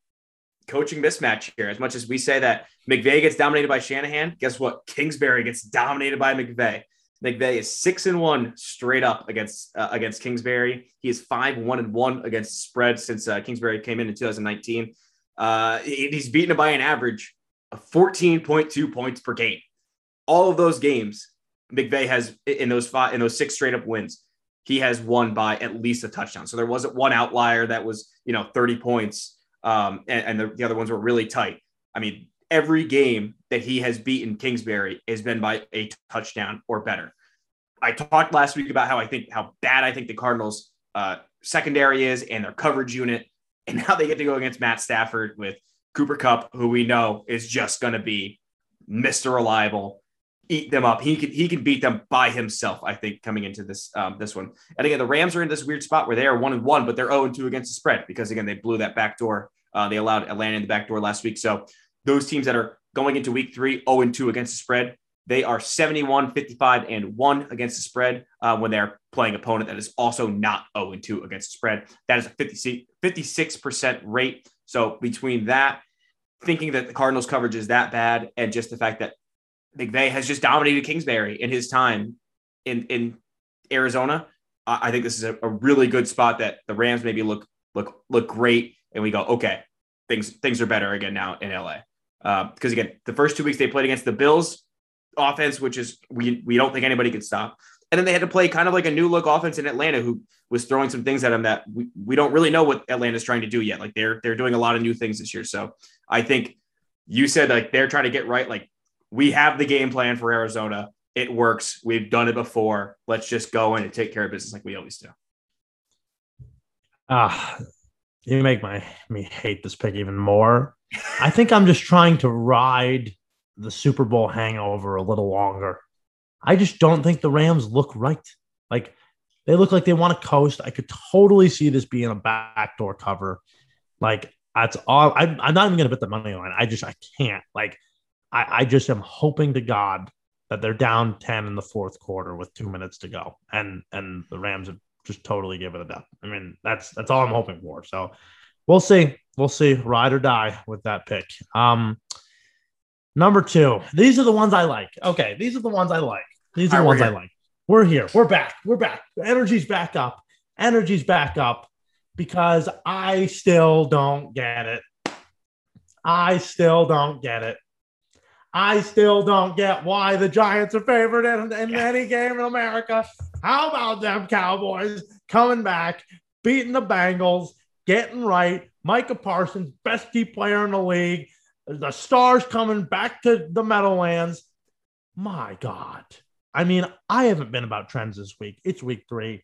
coaching mismatch here. As much as we say that McVay gets dominated by Shanahan, guess what? Kingsbury gets dominated by McVay. McVay is six and one straight up against uh, against Kingsbury. He is five one and one against spread since uh, Kingsbury came in in 2019. Uh, he's beaten by an average of 14.2 points per game. All of those games, McVay has in those five in those six straight up wins. He has won by at least a touchdown. So there wasn't one outlier that was you know 30 points, um, and, and the, the other ones were really tight. I mean, every game that he has beaten Kingsbury has been by a touchdown or better. I talked last week about how I think how bad I think the Cardinals uh, secondary is and their coverage unit. and now they get to go against Matt Stafford with Cooper Kupp, who we know is just going to be Mr. Reliable, eat them up. He can he can beat them by himself. I think coming into this um, this one. And again, the Rams are in this weird spot where they are one and one, but they're zero and two against the spread because again they blew that back door. Uh, they allowed Atlanta in the back door last week. So those teams that are going into week three, 0 and 2 against the spread, they are 71, 55, and 1 against the spread uh, when they're playing opponent that is also not 0 and 2 against the spread. That is a 50, 56% rate. So between that, thinking that the Cardinals coverage is that bad, and just the fact that McVay has just dominated Kingsbury in his time in, in Arizona, I think this is a, a really good spot that the Rams maybe look look look great, and we go, okay, things things are better again now in LA. Because uh, again, the first two weeks they played against the Bills offense, which is we we don't think anybody could stop. And then they had to play kind of like a new look offense in Atlanta, who was throwing some things at them that we, we don't really know what Atlanta's trying to do yet. Like they're they're doing a lot of new things this year. So I think you said like they're trying to get right. Like we have the game plan for Arizona. It works. We've done it before. Let's just go in and take care of business like we always do. Ah, you make my me hate this pick even more. I think I'm just trying to ride the Super Bowl hangover a little longer. I just don't think the Rams look right. Like they look like they want to coast. I could totally see this being a backdoor cover. Like that's all. I'm, I'm not even going to bet the money line. I just I can't. Like I, I just am hoping to God that they're down ten in the fourth quarter with two minutes to go, and and the Rams have just totally give it a up. I mean that's that's all I'm hoping for. So we'll see. We'll see. Ride or die with that pick. Um, Number two, these are the ones I like. Okay, these are the ones I like. These are the ones I like. We're here. We're back. We're back. Energy's back up. Energy's back up because I still don't get it. I still don't get it. I still don't get why the Giants are favored in, in any game in America. How about them Cowboys coming back, beating the Bengals, getting right? Micah Parsons, best key player in the league the stars coming back to the Meadowlands. My God. I mean, I haven't been about trends this week. It's week three.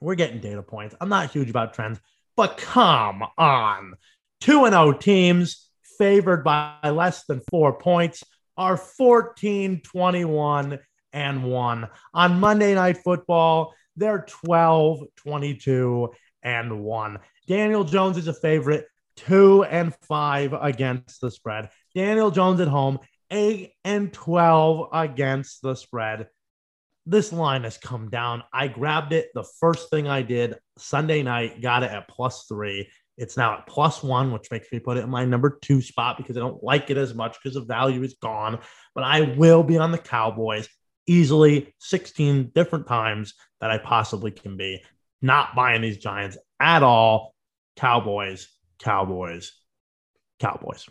We're getting data points. I'm not huge about trends, but come on. 2 0 teams favored by less than four points are 14 21 and 1. On Monday Night Football, they're 12 22 and 1. Daniel Jones is a favorite two and five against the spread. Daniel Jones at home, eight and 12 against the spread. This line has come down. I grabbed it the first thing I did Sunday night, got it at plus three. It's now at plus one, which makes me put it in my number two spot because I don't like it as much because the value is gone. But I will be on the Cowboys easily 16 different times that I possibly can be. Not buying these Giants at all. Cowboys Cowboys, Cowboys.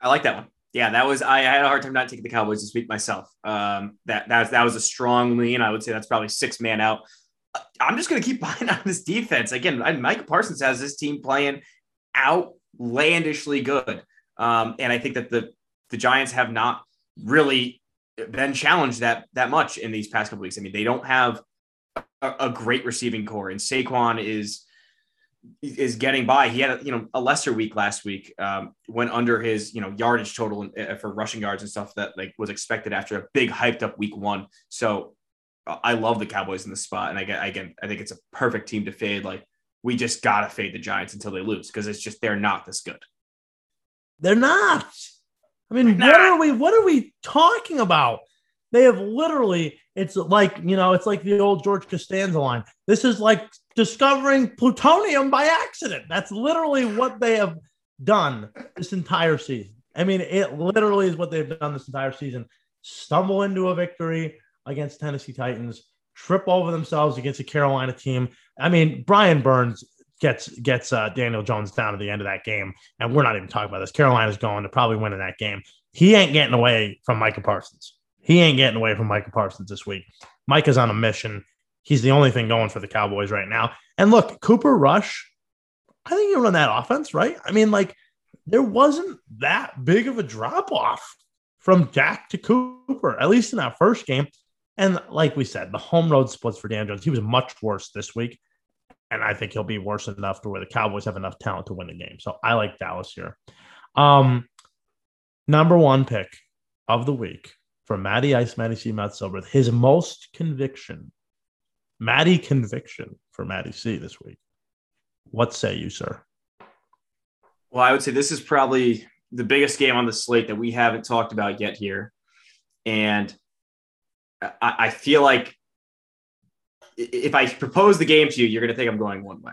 I like that one. Yeah, that was I had a hard time not taking the Cowboys this week myself. Um, that that that was a strong lean. I would say that's probably six man out. I'm just going to keep buying on this defense again. Mike Parsons has this team playing outlandishly good, um, and I think that the the Giants have not really been challenged that that much in these past couple weeks. I mean, they don't have a, a great receiving core, and Saquon is is getting by. He had a, you know a lesser week last week. Um, went under his you know yardage total uh, for rushing yards and stuff that like was expected after a big hyped up week one. So I love the Cowboys in the spot, and I get again I think it's a perfect team to fade. Like we just gotta fade the Giants until they lose because it's just they're not this good. They're not. I mean, what are we? What are we talking about? They have literally. It's like you know, it's like the old George Costanza line. This is like discovering plutonium by accident. That's literally what they have done this entire season. I mean, it literally is what they've done this entire season. Stumble into a victory against Tennessee Titans, trip over themselves against a Carolina team. I mean, Brian Burns gets gets uh, Daniel Jones down at the end of that game, and we're not even talking about this. Carolina's going to probably win in that game. He ain't getting away from Micah Parsons. He ain't getting away from Micah Parsons this week. Micah's on a mission. He's the only thing going for the Cowboys right now. And look, Cooper Rush, I think you run that offense, right? I mean, like, there wasn't that big of a drop off from Jack to Cooper, at least in that first game. And like we said, the home road splits for Dan Jones, he was much worse this week. and I think he'll be worse enough to where the Cowboys have enough talent to win the game. So I like Dallas here. Um, number one pick of the week for Matty Ice, Matty C, Matt Silver, his most conviction, Matty conviction for Matty C this week. What say you, sir? Well, I would say this is probably the biggest game on the slate that we haven't talked about yet here. And I, I feel like if I propose the game to you, you're going to think I'm going one way.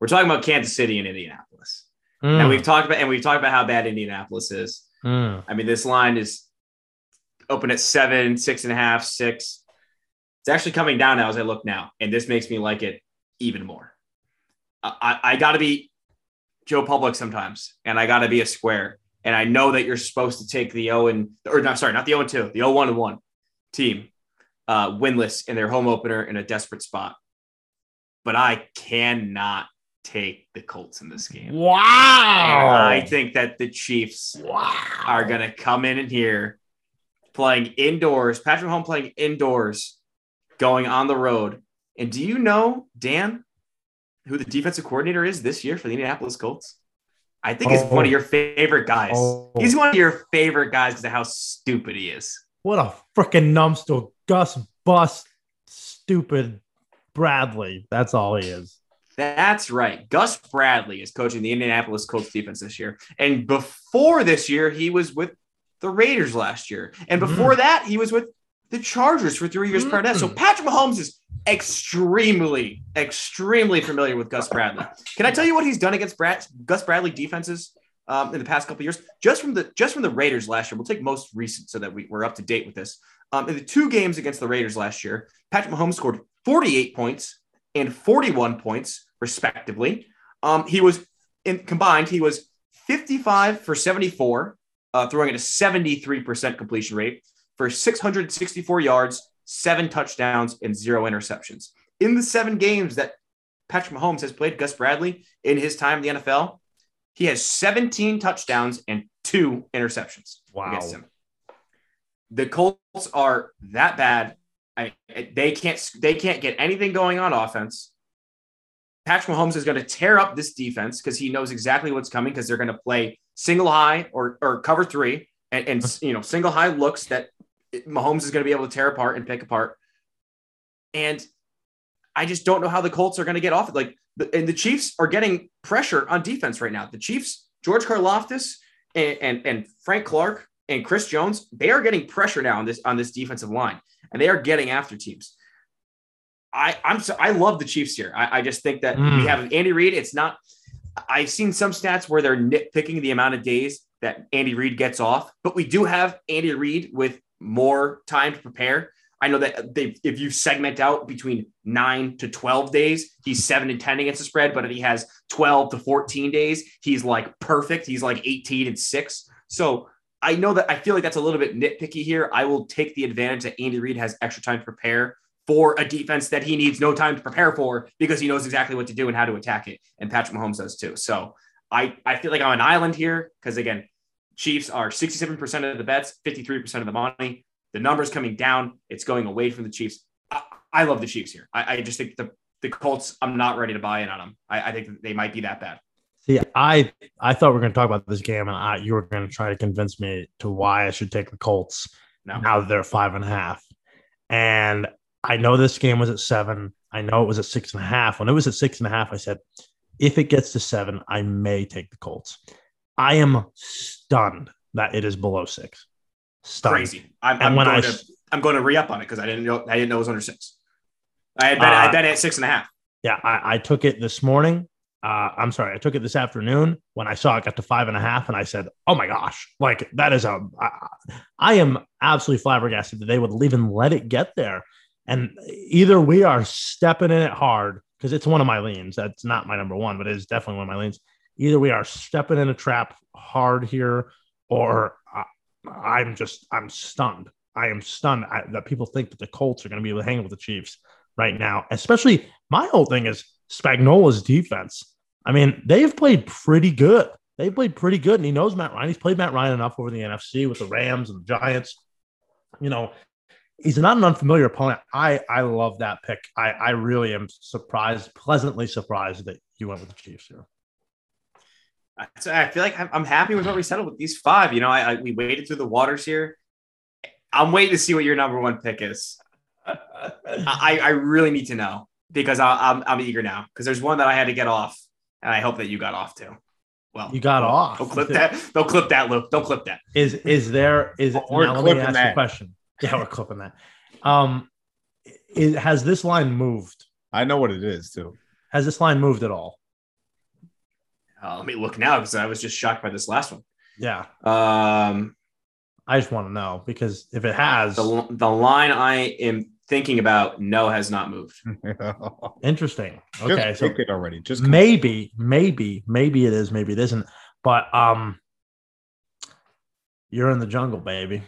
We're talking about Kansas City and Indianapolis. Mm. And we've talked about and we've talked about how bad Indianapolis is. Mm. I mean, this line is open at seven, six and a half, six. It's actually coming down now as I look now, and this makes me like it even more. I, I got to be Joe Public sometimes, and I got to be a square. And I know that you're supposed to take the O and or not sorry, not the O and 2, the 0 1 and 1 team uh, winless in their home opener in a desperate spot. But I cannot take the Colts in this game. Wow. And I think that the Chiefs wow. are going to come in and here playing indoors, Patrick Home playing indoors, going on the road. And do you know, Dan, who the defensive coordinator is this year for the Indianapolis Colts? I think oh. he's one of your favorite guys. Oh. He's one of your favorite guys because of how stupid he is. What a freaking numbskull. Gus Bus stupid Bradley. That's all he is. That's right. Gus Bradley is coaching the Indianapolis Colts defense this year. And before this year, he was with the Raiders last year. And before mm. that, he was with the Chargers for three years mm-hmm. prior to that. So mm. Patrick Mahomes is extremely, extremely familiar with Gus Bradley. Can I tell you what he's done against Brad, Gus Bradley defenses um, in the past couple years? Just from the just from the Raiders last year. We'll take most recent so that we, we're up to date with this. Um, in the two games against the Raiders last year, Patrick Mahomes scored 48 points and 41 points, respectively. Um, he was in combined, he was 55 for 74, uh, throwing at a 73% completion rate for 664 yards, seven touchdowns, and zero interceptions. In the seven games that Patrick Mahomes has played Gus Bradley in his time in the NFL, he has 17 touchdowns and two interceptions wow. against him the Colts are that bad. I, they can't they can't get anything going on offense. Patrick Mahomes is going to tear up this defense because he knows exactly what's coming because they're going to play single high or, or cover three and, and you know single high looks that Mahomes is going to be able to tear apart and pick apart. And I just don't know how the Colts are going to get off it. Like, and the Chiefs are getting pressure on defense right now. The Chiefs, George Karlaftis and, and, and Frank Clark and Chris Jones, they are getting pressure now on this on this defensive line, and they are getting after teams. I I'm so I love the Chiefs here. I, I just think that mm. we have Andy Reid. It's not. I've seen some stats where they're nitpicking the amount of days that Andy Reid gets off, but we do have Andy Reid with more time to prepare. I know that they, if you segment out between nine to 12 days, he's seven and 10 against the spread. But if he has 12 to 14 days, he's like perfect. He's like 18 and six. So I know that I feel like that's a little bit nitpicky here. I will take the advantage that Andy Reid has extra time to prepare for a defense that he needs no time to prepare for because he knows exactly what to do and how to attack it. And Patrick Mahomes does too. So I, I feel like I'm an island here because again, Chiefs are 67% of the bets, 53% of the money. The numbers coming down. It's going away from the Chiefs. I, I love the Chiefs here. I, I, just think the, the Colts, I'm not ready to buy in on them. I, I think they might be that bad. See, I I thought we were going to talk about this game, and I, you were going to try to convince me to why I should take the Colts no. now that they're five and a half. And I know this game was at seven. I know it was at six and a half. When it was at six and a half, I said, if it gets to seven, I may take the Colts. I am stunned that it is below six. Stunned. Crazy. I'm, I'm going I, to I'm going to re up on it because I didn't know I didn't know it was under six. I had bet, uh, I bet at six and a half. Yeah, I, I took it this morning uh, I'm sorry, I took it this afternoon when I saw it got to five and a half, and I said, "Oh my gosh, like that is a." I, I am absolutely flabbergasted that they would even let it get there. And either we are stepping in it hard because it's one of my leans. That's not my number one, but it is definitely one of my leans. Either we are stepping in a trap hard here, or I, I'm just I'm stunned. I am stunned that people think that the Colts are going to be able to hang with the Chiefs right now. Especially my whole thing is Spagnuolo's defense. I mean, they've played pretty good. They've played pretty good, and he knows Matt Ryan. He's played Matt Ryan enough over the NFC with the Rams and the Giants. You know, he's not an unfamiliar opponent. I I love that pick. I I really am surprised, pleasantly surprised that you went with the Chiefs here. I feel like I'm happy with what we settled with these five. You know, I, I we waded through the waters here. I'm waiting to see what your number one pick is. I, I really need to know because I, am I'm, I'm eager now because there's one that I had to get off, and I hope that you got off too. Well, you got off. Don't clip that. Don't clip that, Luke. Don't clip that. Is is there is it? We're now, clipping let me ask that. a question. Yeah, we're clipping that. Um, is, has this line moved? I know what it is too. Has this line moved at all? Uh, let me look now because I was just shocked by this last one. Yeah, Um, I just want to know because if it has, the the line I am thinking about, no, has not moved. interesting. Just Okay, so pick it already. Just maybe, maybe, maybe it is, maybe it isn't. But um, you're in the jungle, baby.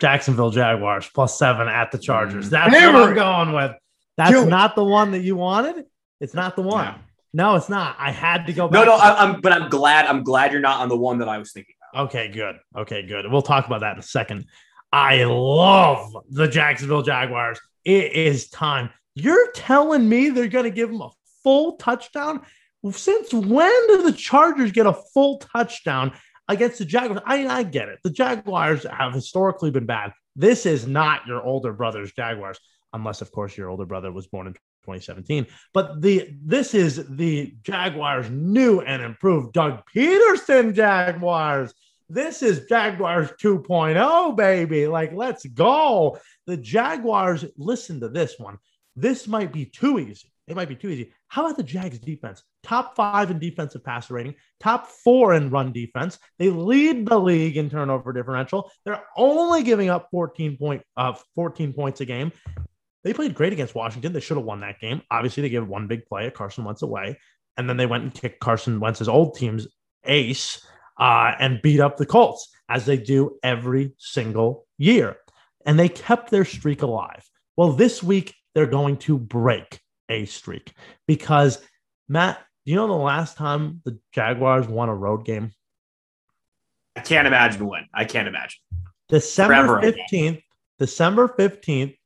Jacksonville Jaguars plus seven at the Chargers. Mm. That's Hammer what I'm going with. That's Kill it. not the one that you wanted. It's not the one. No. No, it's not. I had to go. No, back no, to- I, I'm. But I'm glad. I'm glad you're not on the one that I was thinking about. Okay, good. Okay, good. We'll talk about that in a second. I love the Jacksonville Jaguars. It is time. You're telling me they're going to give them a full touchdown? Since when do the Chargers get a full touchdown against the Jaguars? I, mean, I get it. The Jaguars have historically been bad. This is not your older brother's Jaguars, unless, of course, your older brother was born in 2017. But the this is the Jaguars' new and improved Doug Pederson Jaguars. This is Jaguars 2.0, baby. Like, let's go. The Jaguars, listen to this one. This might be too easy. It might be too easy. How about the Jags defense? Top five in defensive passer rating, top four in run defense. They lead the league in turnover differential. They're only giving up 14 point uh 14 points a game. They played great against Washington. They should have won that game. Obviously, they gave one big play at Carson Wentz away, and then they went and kicked Carson Wentz's old team's ace uh, and beat up the Colts as they do every single year. And they kept their streak alive. Well, this week they're going to break a streak because Matt, do you know the last time the Jaguars won a road game? I can't imagine when. I can't imagine. December Forever ago. 15th, December 15th,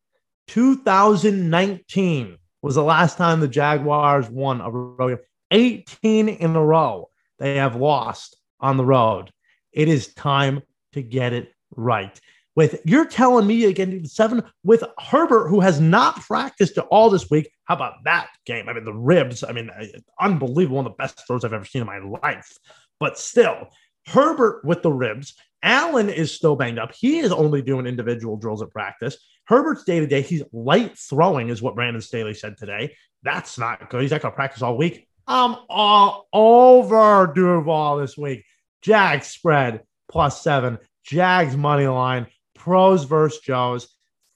2019 was the last time the Jaguars won a road game. 18 in a row they have lost on the road. It is time to get it right. With you're telling me again, seven with Herbert, who has not practiced at all this week. How about that game? I mean, the ribs. I mean, uh, unbelievable. One of the best throws I've ever seen in my life. But still, Herbert with the ribs. Allen is still banged up. He is only doing individual drills at practice. Herbert's day to day, he's light throwing, is what Brandon Staley said today. That's not good. He's not going to practice all week. I'm all over Duval this week. Jags spread plus seven. Jags money line. Pros versus Joes.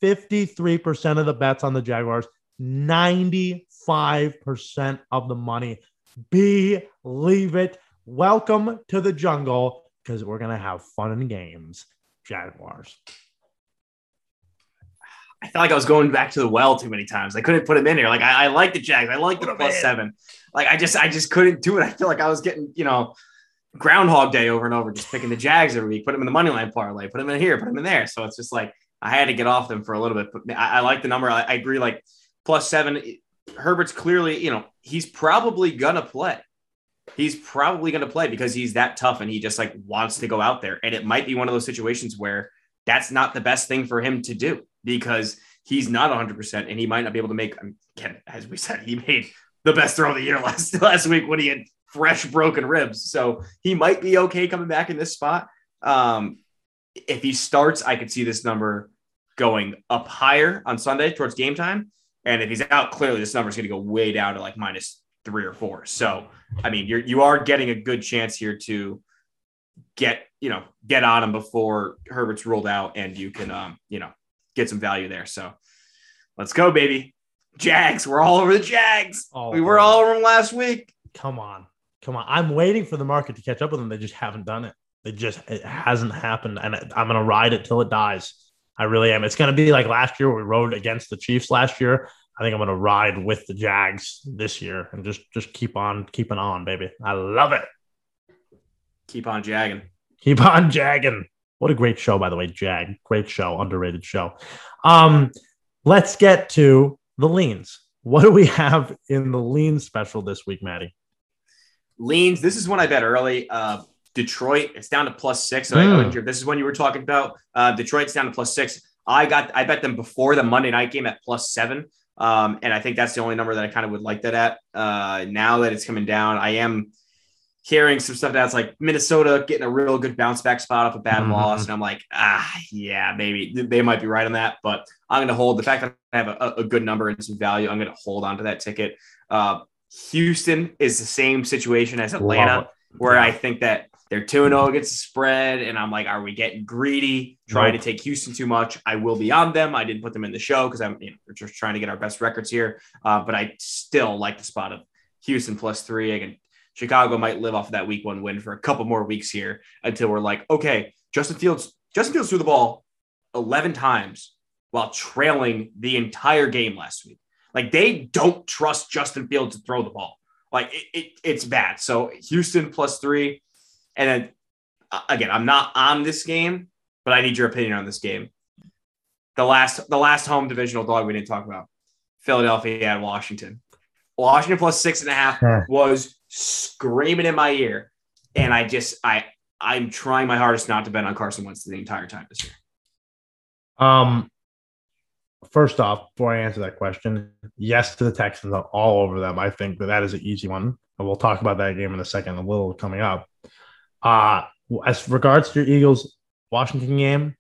53% of the bets on the Jaguars. 95% of the money. Believe it. Welcome to the jungle because we're going to have fun and games. Jaguars. I felt like I was going back to the well too many times. I couldn't put him in here. Like I, I like the Jags. I like the plus seven. Like I just I just couldn't do it. I feel like I was getting you know Groundhog Day over and over, just picking the Jags every week. Put them in the money line parlay. Put them in here. Put them in there. So it's just like I had to get off them for a little bit. But I, I like the number. I, I agree. Like plus seven. Herbert's clearly you know he's probably gonna play. He's probably gonna play because he's that tough and he just like wants to go out there. And it might be one of those situations where that's not the best thing for him to do because he's not 100% and he might not be able to make again as we said he made the best throw of the year last last week when he had fresh broken ribs. So he might be okay coming back in this spot. Um if he starts i could see this number going up higher on sunday towards game time. And if he's out clearly this number is going to go way down to like minus three or four. So i mean you're you are getting a good chance here to get you know get on him before herbert's ruled out and you can um you know get some value there. So let's go, baby. Jags. We're all over the Jags. All we were all over them last week. Come on. Come on. I'm waiting for the market to catch up with them. They just haven't done it. It just it hasn't happened. And I'm going to ride it till it dies. I really am. It's going to be like last year where we rode against the Chiefs last year. I think I'm going to ride with the Jags this year and just just keep on keeping on, baby. I love it. Keep on jagging. Keep on jagging. What a great show, by the way, Jag. Great show, underrated show. Um, let's get to the leans. What do we have in the lean special this week, Matty? Leans. This is one I bet early. Uh, Detroit. It's down to plus six. So Mm. I, this is one you were talking about. Uh, Detroit's down to plus six. I got. I bet them before the Monday night game at plus seven. Um, and I think that's the only number that I kind of would like that at. Uh, now that it's coming down, I am hearing some stuff that's like Minnesota getting a real good bounce back spot off a bad Mhm. loss, and I'm like, ah, yeah, maybe they might be right on that, but I'm going to hold the fact that I have a, a good number and some value. I'm going to hold on to that ticket. Uh, Houston is the same situation as Atlanta, where Yeah. I think that they're 2 0 against the spread. And I'm like, are we getting greedy, trying Nope. to take Houston too much? I will be on them. I didn't put them in the show because I'm you know, we're just trying to get our best records here. Uh, but I still like the spot of Houston plus three. Again, Chicago might live off of that week one win for a couple more weeks here until we're like, okay, Justin Fields, Justin Fields threw the ball 11 times while trailing the entire game last week. Like they don't trust Justin Fields to throw the ball. Like it, it, it's bad. So Houston plus three. And then again, I'm not on this game, but I need your opinion on this game. The last, the last home divisional dog we didn't talk about, Philadelphia at Washington. Washington plus six and a half was screaming in my ear, and I just, I, I'm trying my hardest not to bet on Carson Wentz the entire time this year. Um, first off, before I answer that question, yes to the Texans, all over them. I think that that is an easy one. And we'll talk about that game in a second, a little coming up. Uh, as regards to your Eagles Washington game,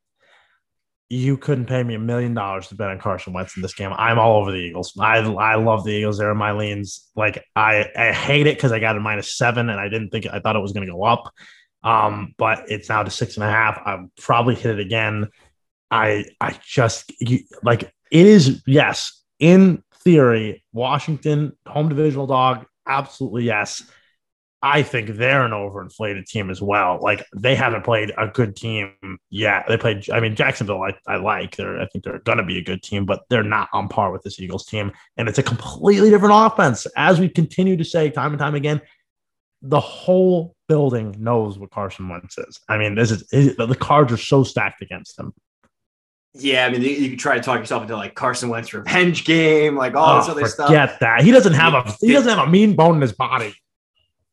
you couldn't pay me a million dollars to bet on Carson Wentz in this game. I'm all over the Eagles. I I love the Eagles. They're my leans. Like I I hate it because I got a minus seven and I didn't think I thought it was going to go up. Um, but it's now to six and a half. I'll probably hit it again. I I just you, like it is yes in theory Washington home divisional dog absolutely yes. I think they're an overinflated team as well. Like they haven't played a good team yet. They played. I mean Jacksonville. I, I like. They're. I think they're going to be a good team, but they're not on par with this Eagles team. And it's a completely different offense. As we continue to say time and time again, the whole building knows what Carson Wentz is. I mean, this is the cards are so stacked against him. Yeah, I mean, you, you can try to talk yourself into like Carson Wentz revenge game, like all this Oh, other stuff. forget that. He doesn't have a he doesn't have a mean bone in his body.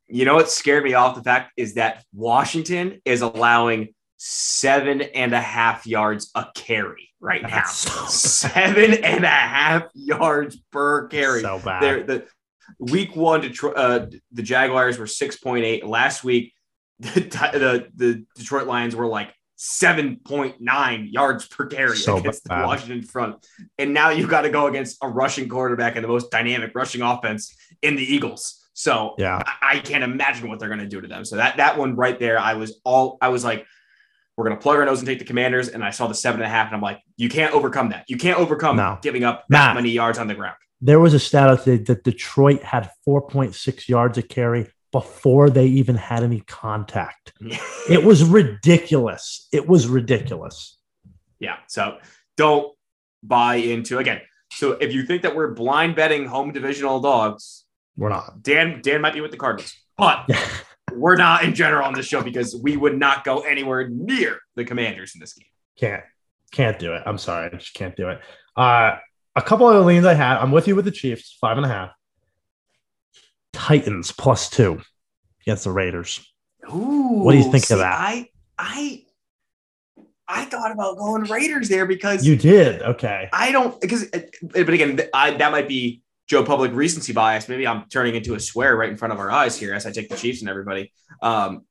You know what scared me off the fact is that Washington is allowing seven and a half yards a carry right now. So seven and a half yards per carry. So bad. They're, the week one, Detroit, uh, the Jaguars were six point eight. Last week, the, the the Detroit Lions were like seven point nine yards per carry So against bad. the Washington front. And now you've got to go against a rushing quarterback and the most dynamic rushing offense in the Eagles. So Yeah. I, I can't imagine what they're going to do to them. So that that one right there, I was all I was like, we're going to plug our nose and take the Commanders. And I saw the seven and a half, and I'm like, you can't overcome that. You can't overcome No. giving up that Nah. many yards on the ground. There was a stat out today that Detroit had 4.6 yards a carry before they even had any contact. It was ridiculous. It was ridiculous. yeah. So don't buy into again. So if you think that we're blind betting home divisional dogs, We're not. Dan Dan might be with the Cardinals, but we're not in general on this show because we would not go anywhere near the Commanders in this game. Can't can't do it. I'm sorry. I just can't do it. Uh a couple of the leans I had. I'm with you with the Chiefs, five and a half. Titans plus two against the Raiders. Ooh, What do you think of that? I I I thought about going Raiders there because You did. Okay. I don't because but again I that might be Joe Public recency bias. Maybe I'm turning into a swear right in front of our eyes here as I take the Chiefs and everybody. Um,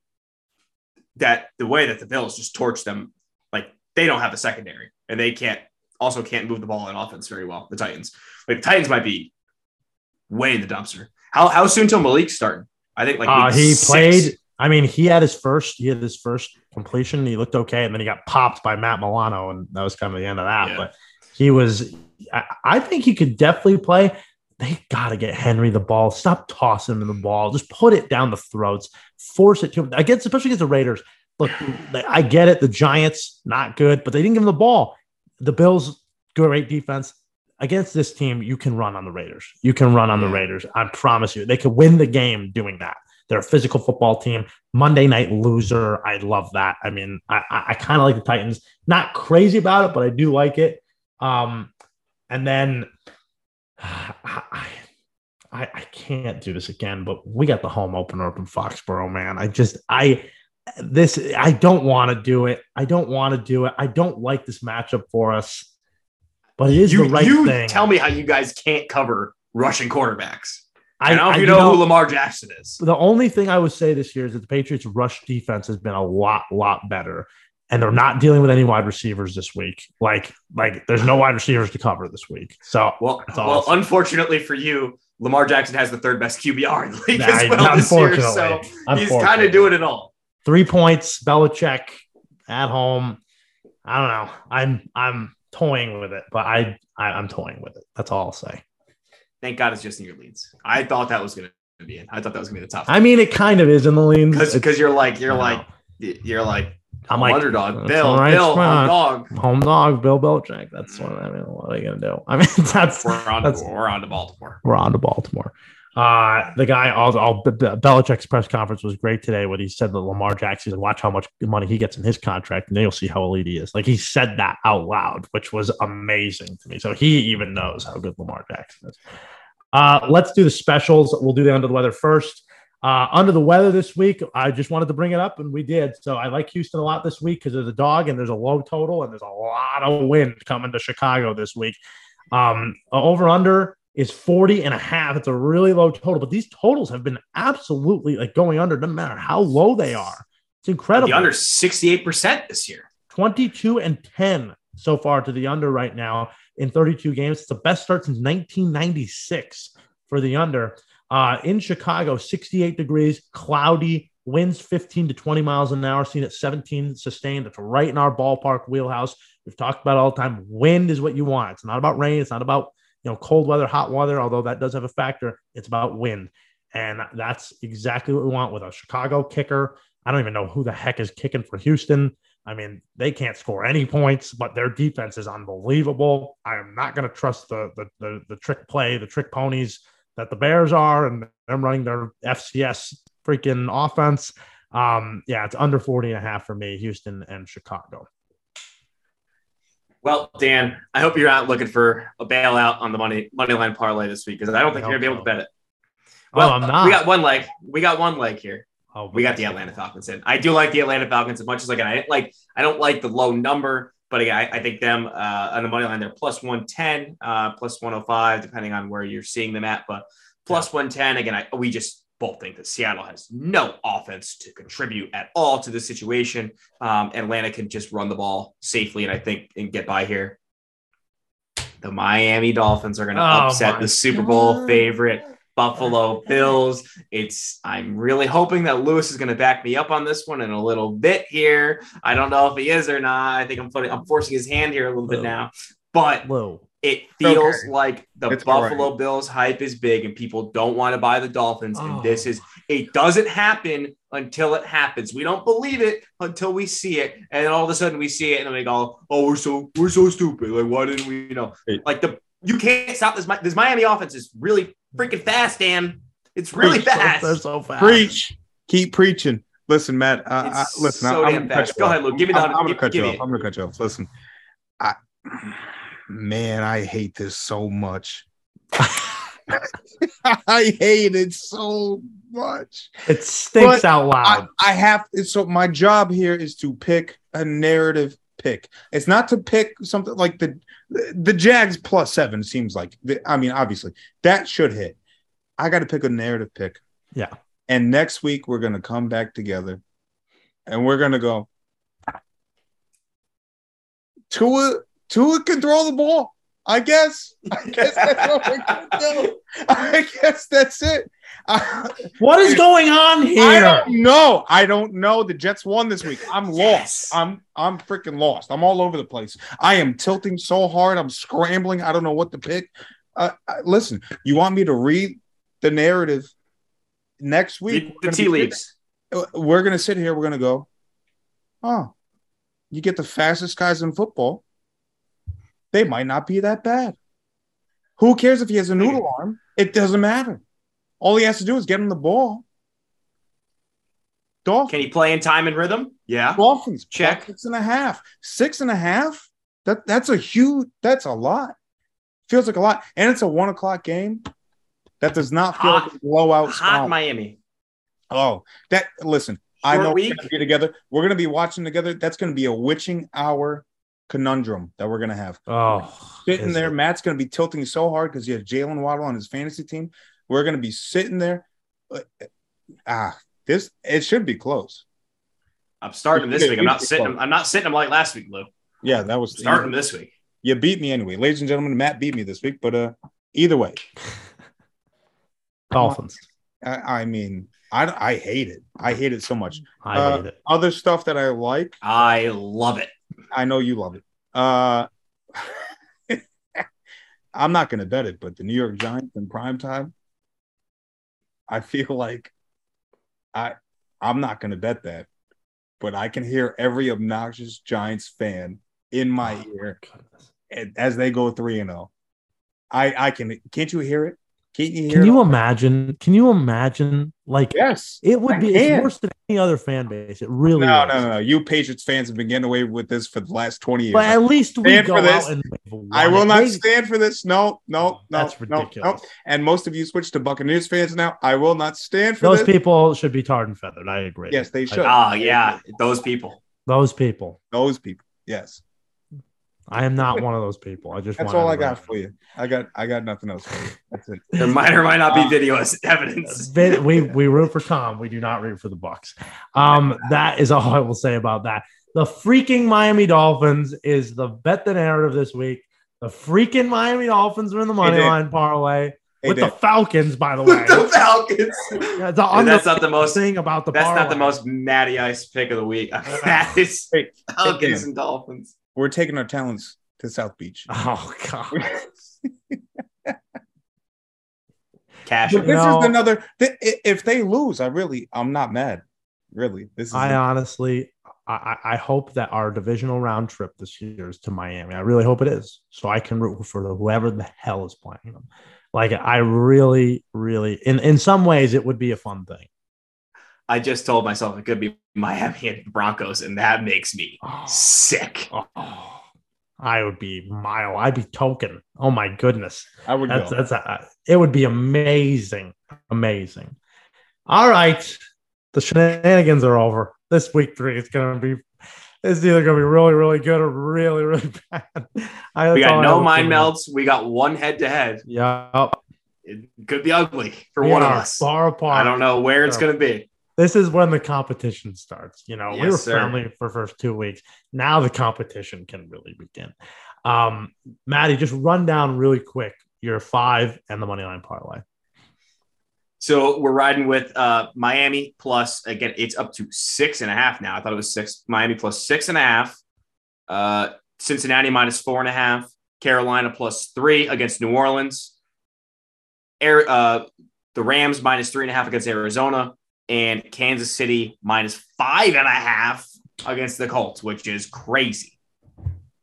that the way that the Bills just torch them, like they don't have a secondary and they can't also can't move the ball in offense very well. The Titans, like the Titans, might be way in the dumpster. How how soon till Malik starting? I think like Uh, he six. played. I mean, he had his first. He had his first completion. He looked okay, and then he got popped by Matt Milano, and that was kind of the end of that. Yeah. But he was. I, I think he could definitely play. They got to get Henry the ball. Stop tossing him the ball. Just put it down the throats. Force it to him against, especially against the Raiders. Look, I get it. The Giants not good, but they didn't give him the ball. The Bills great defense. Against this team, you can run on the Raiders. You can run on the Raiders. I promise you, they could win the game doing that. They're a physical football team. Monday night loser. I love that. I mean, I, I, I kind of like the Titans. Not crazy about it, but I do like it. Um, and then I, I, I can't do this again, but we got the home opener up in Foxborough, man. I just, I, this, I don't want to do it. I don't want to do it. I don't like this matchup for us, but it is you, the right you thing. tell me how you guys can't cover rushing quarterbacks. I, I don't know if you know, who Lamar Jackson is. the only thing I would say this year is that the Patriots' rush defense has been a lot, lot better, and they're not dealing with any wide receivers this week. Like, like there's no wide receivers to cover this week. So Well, well, unfortunately for you, Lamar Jackson has the third best QBR in the league Nah, as well this year. So he's kind of doing it all. three points, Belichick at home. I don't know. I'm I'm toying with it, but I, I I'm toying with it. That's all I'll say. Thank God it's just in your leads. I thought that was going to be in. I thought that was going to be the top. I mean, it kind of is in the leads because you're like you're I know. like you're like I'm like underdog. Bill, right, Bill, fine. dog. home dog, Bill Belichick. That's what I mean. What are you gonna do? I mean, that's We're on. That's- we're on to Baltimore. we're on to Baltimore. Uh, the guy, all, all Belichick's press conference was great today. When he said that Lamar Jackson, and watch how much money he gets in his contract, and then you'll see how elite he is. Like he said that out loud, which was amazing to me. So he even knows how good Lamar Jackson is. Uh, let's do the specials. We'll do the under the weather first. Uh, under the weather this week, I just wanted to bring it up, and we did. So I like Houston a lot this week because there's a dog and there's a low total, and there's a lot of wind coming to Chicago this week. Um, over under is 40 and a half. It's a really low total, but these totals have been absolutely like going under, no matter how low they are. It's incredible. The under 68 percent this year. 22 and 10 so far to the under right now in 32 games. It's the best start since 1996 for the under. Uh, in Chicago, 68 degrees, cloudy, winds 15 to 20 miles an hour, seen at 17 sustained. That's right in our ballpark wheelhouse. We've talked about all the time. Wind is what you want. It's not about rain. It's not about you know cold weather, hot weather, although that does have a factor. It's about wind. And that's exactly what we want with a Chicago kicker. I don't even know who the heck is kicking for Houston. I mean, they can't score any points, but their defense is unbelievable. I am not going to trust the, the the the trick play, the trick ponies that the Bears are, and them running their FCS freaking offense. Um, yeah, it's under 40 and a half for me, Houston and Chicago. Well, Dan, I hope you're not looking for a bailout on the money money line parlay this week because I don't think I you're gonna be able to bet it. Oh, Well, I'm not. We got one leg. We got one leg here. Oh, We got the Atlanta Falcons in. I do like the Atlanta Falcons as much as like I didn't like. I don't like the low number, but again, I, I think them uh, on the money line they're plus one ten, uh, plus one hundred five, depending on where you're seeing them at. But plus one ten again. I, we just both think that Seattle has no offense to contribute at all to the situation. Um, Atlanta can just run the ball safely, and I think and get by here. The Miami Dolphins are going to Oh upset the Super Bowl God. favorite Buffalo Bills. It's I'm really hoping that Lewis is going to back me up on this one in a little bit here. I don't know if he is or not. I think I'm putting I'm forcing his hand here a little bit Oh. now, but Low. it feels okay. like the It's Buffalo right. Bills hype is big and people don't want to buy the Dolphins. Oh. And this is it doesn't happen until it happens. We don't believe it until we see it, and then all of a sudden we see it, and then we go, "Oh, we're so we're so stupid. Like, why didn't we? You know, Hey. like the you can't stop this. This Miami offense is really freaking fast, Dan. It's really They're so- fast. They're so fast. Preach. Keep preaching. Listen, Matt. Uh, I, listen, so I'm damn gonna fast. Go off. ahead, Luke. Give me the- I'm, I'm gonna give- cut give you me off. I'm gonna cut you off. Listen, I, man, I hate this so much. I hate it so much. It stinks But out I, loud. I have so my job here is to pick a narrative pick. It's not to pick something like the the Jags plus seven seems like. I mean, obviously that should hit. I got to pick a narrative pick. Yeah. And next week we're gonna come back together, and we're gonna go. Tua Tua can throw the ball. I guess. I guess that's what we're gonna do. I guess that's it. I- what is going on here? I don't know. I don't know. The Jets won this week. I'm lost. Yes. I'm I'm freaking lost. I'm all over the place. I am tilting so hard. I'm scrambling. I don't know what to pick. Uh, uh, listen, you want me to read the narrative next week? The, the tea leaves. sit- We're gonna sit here. We're gonna go. Oh, you get the fastest guys in football. They might not be that bad. Who cares if he has a noodle hmm. arm? It doesn't matter. All he has to do is get him the ball. Dolphins. Can he play in time and rhythm? Yeah. Dolphins Check. Six and a half. Six and a half. That that's a huge. That's a lot. Feels like a lot, and it's a one o'clock game. That does not feel Hot- like a blowout. Hot spot. Miami. Oh, that listen. I know week. we're gonna be together. We're gonna be watching together. That's gonna be a witching hour conundrum that we're gonna have. Oh, Sitting there, it? Matt's gonna be tilting so hard because he has Jaylen Waddle on his fantasy team. We're gonna be sitting there. uh, Ah, this it should be close. I'm starting this week. I'm not sitting. close. I'm not sitting him like last week, Lou. Yeah, that was Starting him this week. You beat me anyway, ladies and gentlemen. Matt beat me this week, but uh, either way, Dolphins. I, I mean, I I hate it. I hate it so much. I Uh, hate it. Other stuff that I like, I love it. I know you love it. Uh, I'm not going to bet it, but the New York Giants in prime time, I feel like I I'm not going to bet that, but I can hear every obnoxious Giants fan in my Oh, ear and- as they go three and zero. I I can can't you hear it? Can't you Can you imagine? Can you imagine? Like Yes. it would I be it's worse than any other fan base. It really No, is. no, no, no. You Patriots fans have been getting away with this for the last 20 years. But at least we Stand go for this. out and I will not They- stand for this. No, no, no. That's no, no. ridiculous. And most of you switch to Buccaneers fans now. I will not stand for Those this. people should be tarred and feathered. I agree. Yes, they should. Ah, yeah, those people. those people. Those people. Yes. I am not one of those people. I just That's want all I got for you. I got I got nothing else for you. That's it. There might or might not be Uh, video as evidence. We we root for Tom. We do not root for the Bucs. Um, that is all I will say about that. The freaking Miami Dolphins is the bet the narrative this week. The freaking Miami Dolphins are in the money Dan. line parlay Hey, with Dan, the Falcons, by the way. With the Falcons. Yeah, the And that's not the most. thing about the That's not the most Matty Ice pick of the week. that is Hey, Falcons Dan. and Dolphins. We're taking our talents to South Beach. Oh god. Cash. But this No. is another th- if they lose, I really I'm not mad. Really. This is I honestly, I, I I hope that our divisional round trip this year is to Miami. I really hope it is, so I can root for whoever the hell is playing them. Like I really, really, in in some ways, it would be a fun thing. I just told myself it could be Miami and Broncos, and that makes me Oh, sick. oh, I would be mile. I'd be token. Oh my goodness, I would that's go. that's a, uh, it would be amazing, amazing. All right, the shenanigans are over. This week three is gonna be. It's either gonna be really, really good or really, really bad. I, We that's got no have mind melts. We got one head to head. Yep. It could be ugly for We one of us. Far apart. I don't know where it's going to be. This is when the competition starts. You know, we were sir. friendly for first two weeks. Now the competition can really begin. Um, Matty, just run down really quick your five and the money line parlay. So we're riding with uh, Miami plus again. It's up to six and a half now. I thought it was six. Miami plus six and a half. Uh, Cincinnati minus four and a half. Carolina plus three against New Orleans. Air, uh, the Rams minus three and a half against Arizona, and Kansas City minus five and a half against the Colts, which is crazy.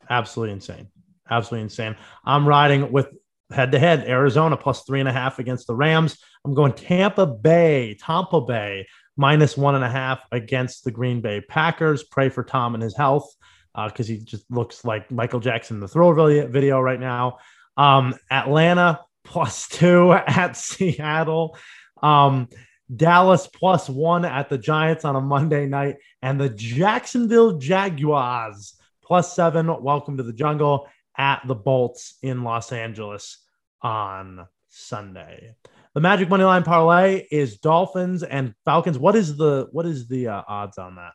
Absolutely insane. Absolutely insane. I'm riding with head to head Arizona plus three and a half against the Rams. I'm going Tampa Bay, Tampa Bay minus one and a half against the Green Bay Packers. Pray for Tom and his health because he just looks like Michael Jackson the throw video video right now. Um, Atlanta plus two at Seattle. Um, Dallas plus one at the Giants on a Monday night, and the Jacksonville Jaguars plus seven. Welcome to the jungle at the Bolts in Los Angeles on Sunday. The Magic Money Line parlay is Dolphins and Falcons. What is the what is the uh, odds on that?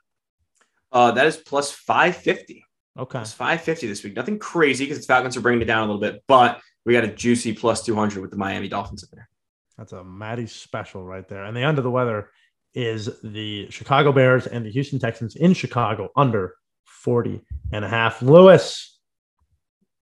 Uh, that is plus five fifty. Okay, It's 550 this week. Nothing crazy because the Falcons are bringing it down a little bit, but we got a juicy plus 200 with the Miami Dolphins in there. That's a Matty special right there. And the under the weather is the Chicago Bears and the Houston Texans in Chicago under 40 and a half. Lewis,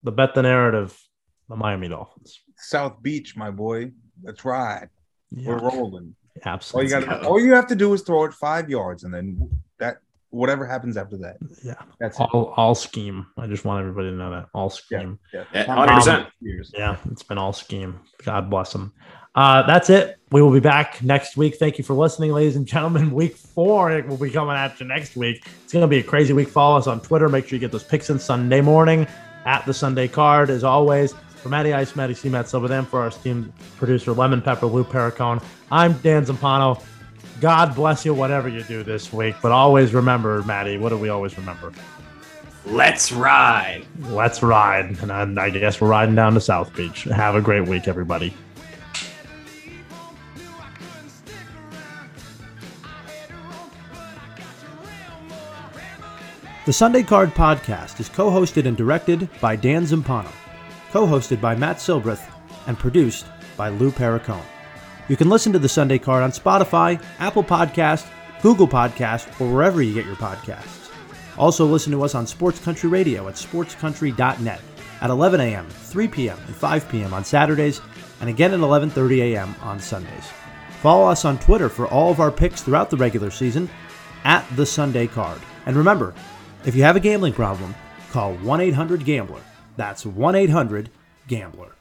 the bet the narrative, the Miami Dolphins. South Beach, my boy. Let's ride. We're Yeah, rolling. All you absolutely. got go. all you have to do is throw it five yards and then that whatever happens after that. Yeah. That's it. all all scheme. I just want everybody to know that all scheme. Yeah. Yeah, 100%. Brady years. Yeah, it's been all scheme. God bless them. Uh, that's it. We will be back next week. Thank you for listening, ladies and gentlemen. Week four it will be coming at you next week. It's going to be a crazy week. Follow us on Twitter. Make sure you get those picks in Sunday morning at the Sunday card. As always, for Matty Ice, Matty C, Matt Silver, then for our esteemed producer, Lemon Pepper, Lou Pericone. I'm Dan Zampano. God bless you, whatever you do this week. But always remember, Matty, what do we always remember? Let's ride. Let's ride. And I, I guess we're riding down to South Beach. Have a great week, everybody. The Sunday Card Podcast is co hosted and directed by Dan Zampano, co hosted by Matt Silbreth, and produced by Lou Pericone. You can listen to The Sunday Card on Spotify, Apple Podcast, Google Podcast, or wherever you get your podcasts. Also, listen to us on Sports Country Radio at sportscountry.net at 11 a.m., 3 p.m., and 5 p.m. on Saturdays, and again at 11:30 a.m. on Sundays. Follow us on Twitter for all of our picks throughout the regular season at the Sunday Card. And remember, if you have a gambling problem, call 1 800 Gambler. That's 1 800 Gambler.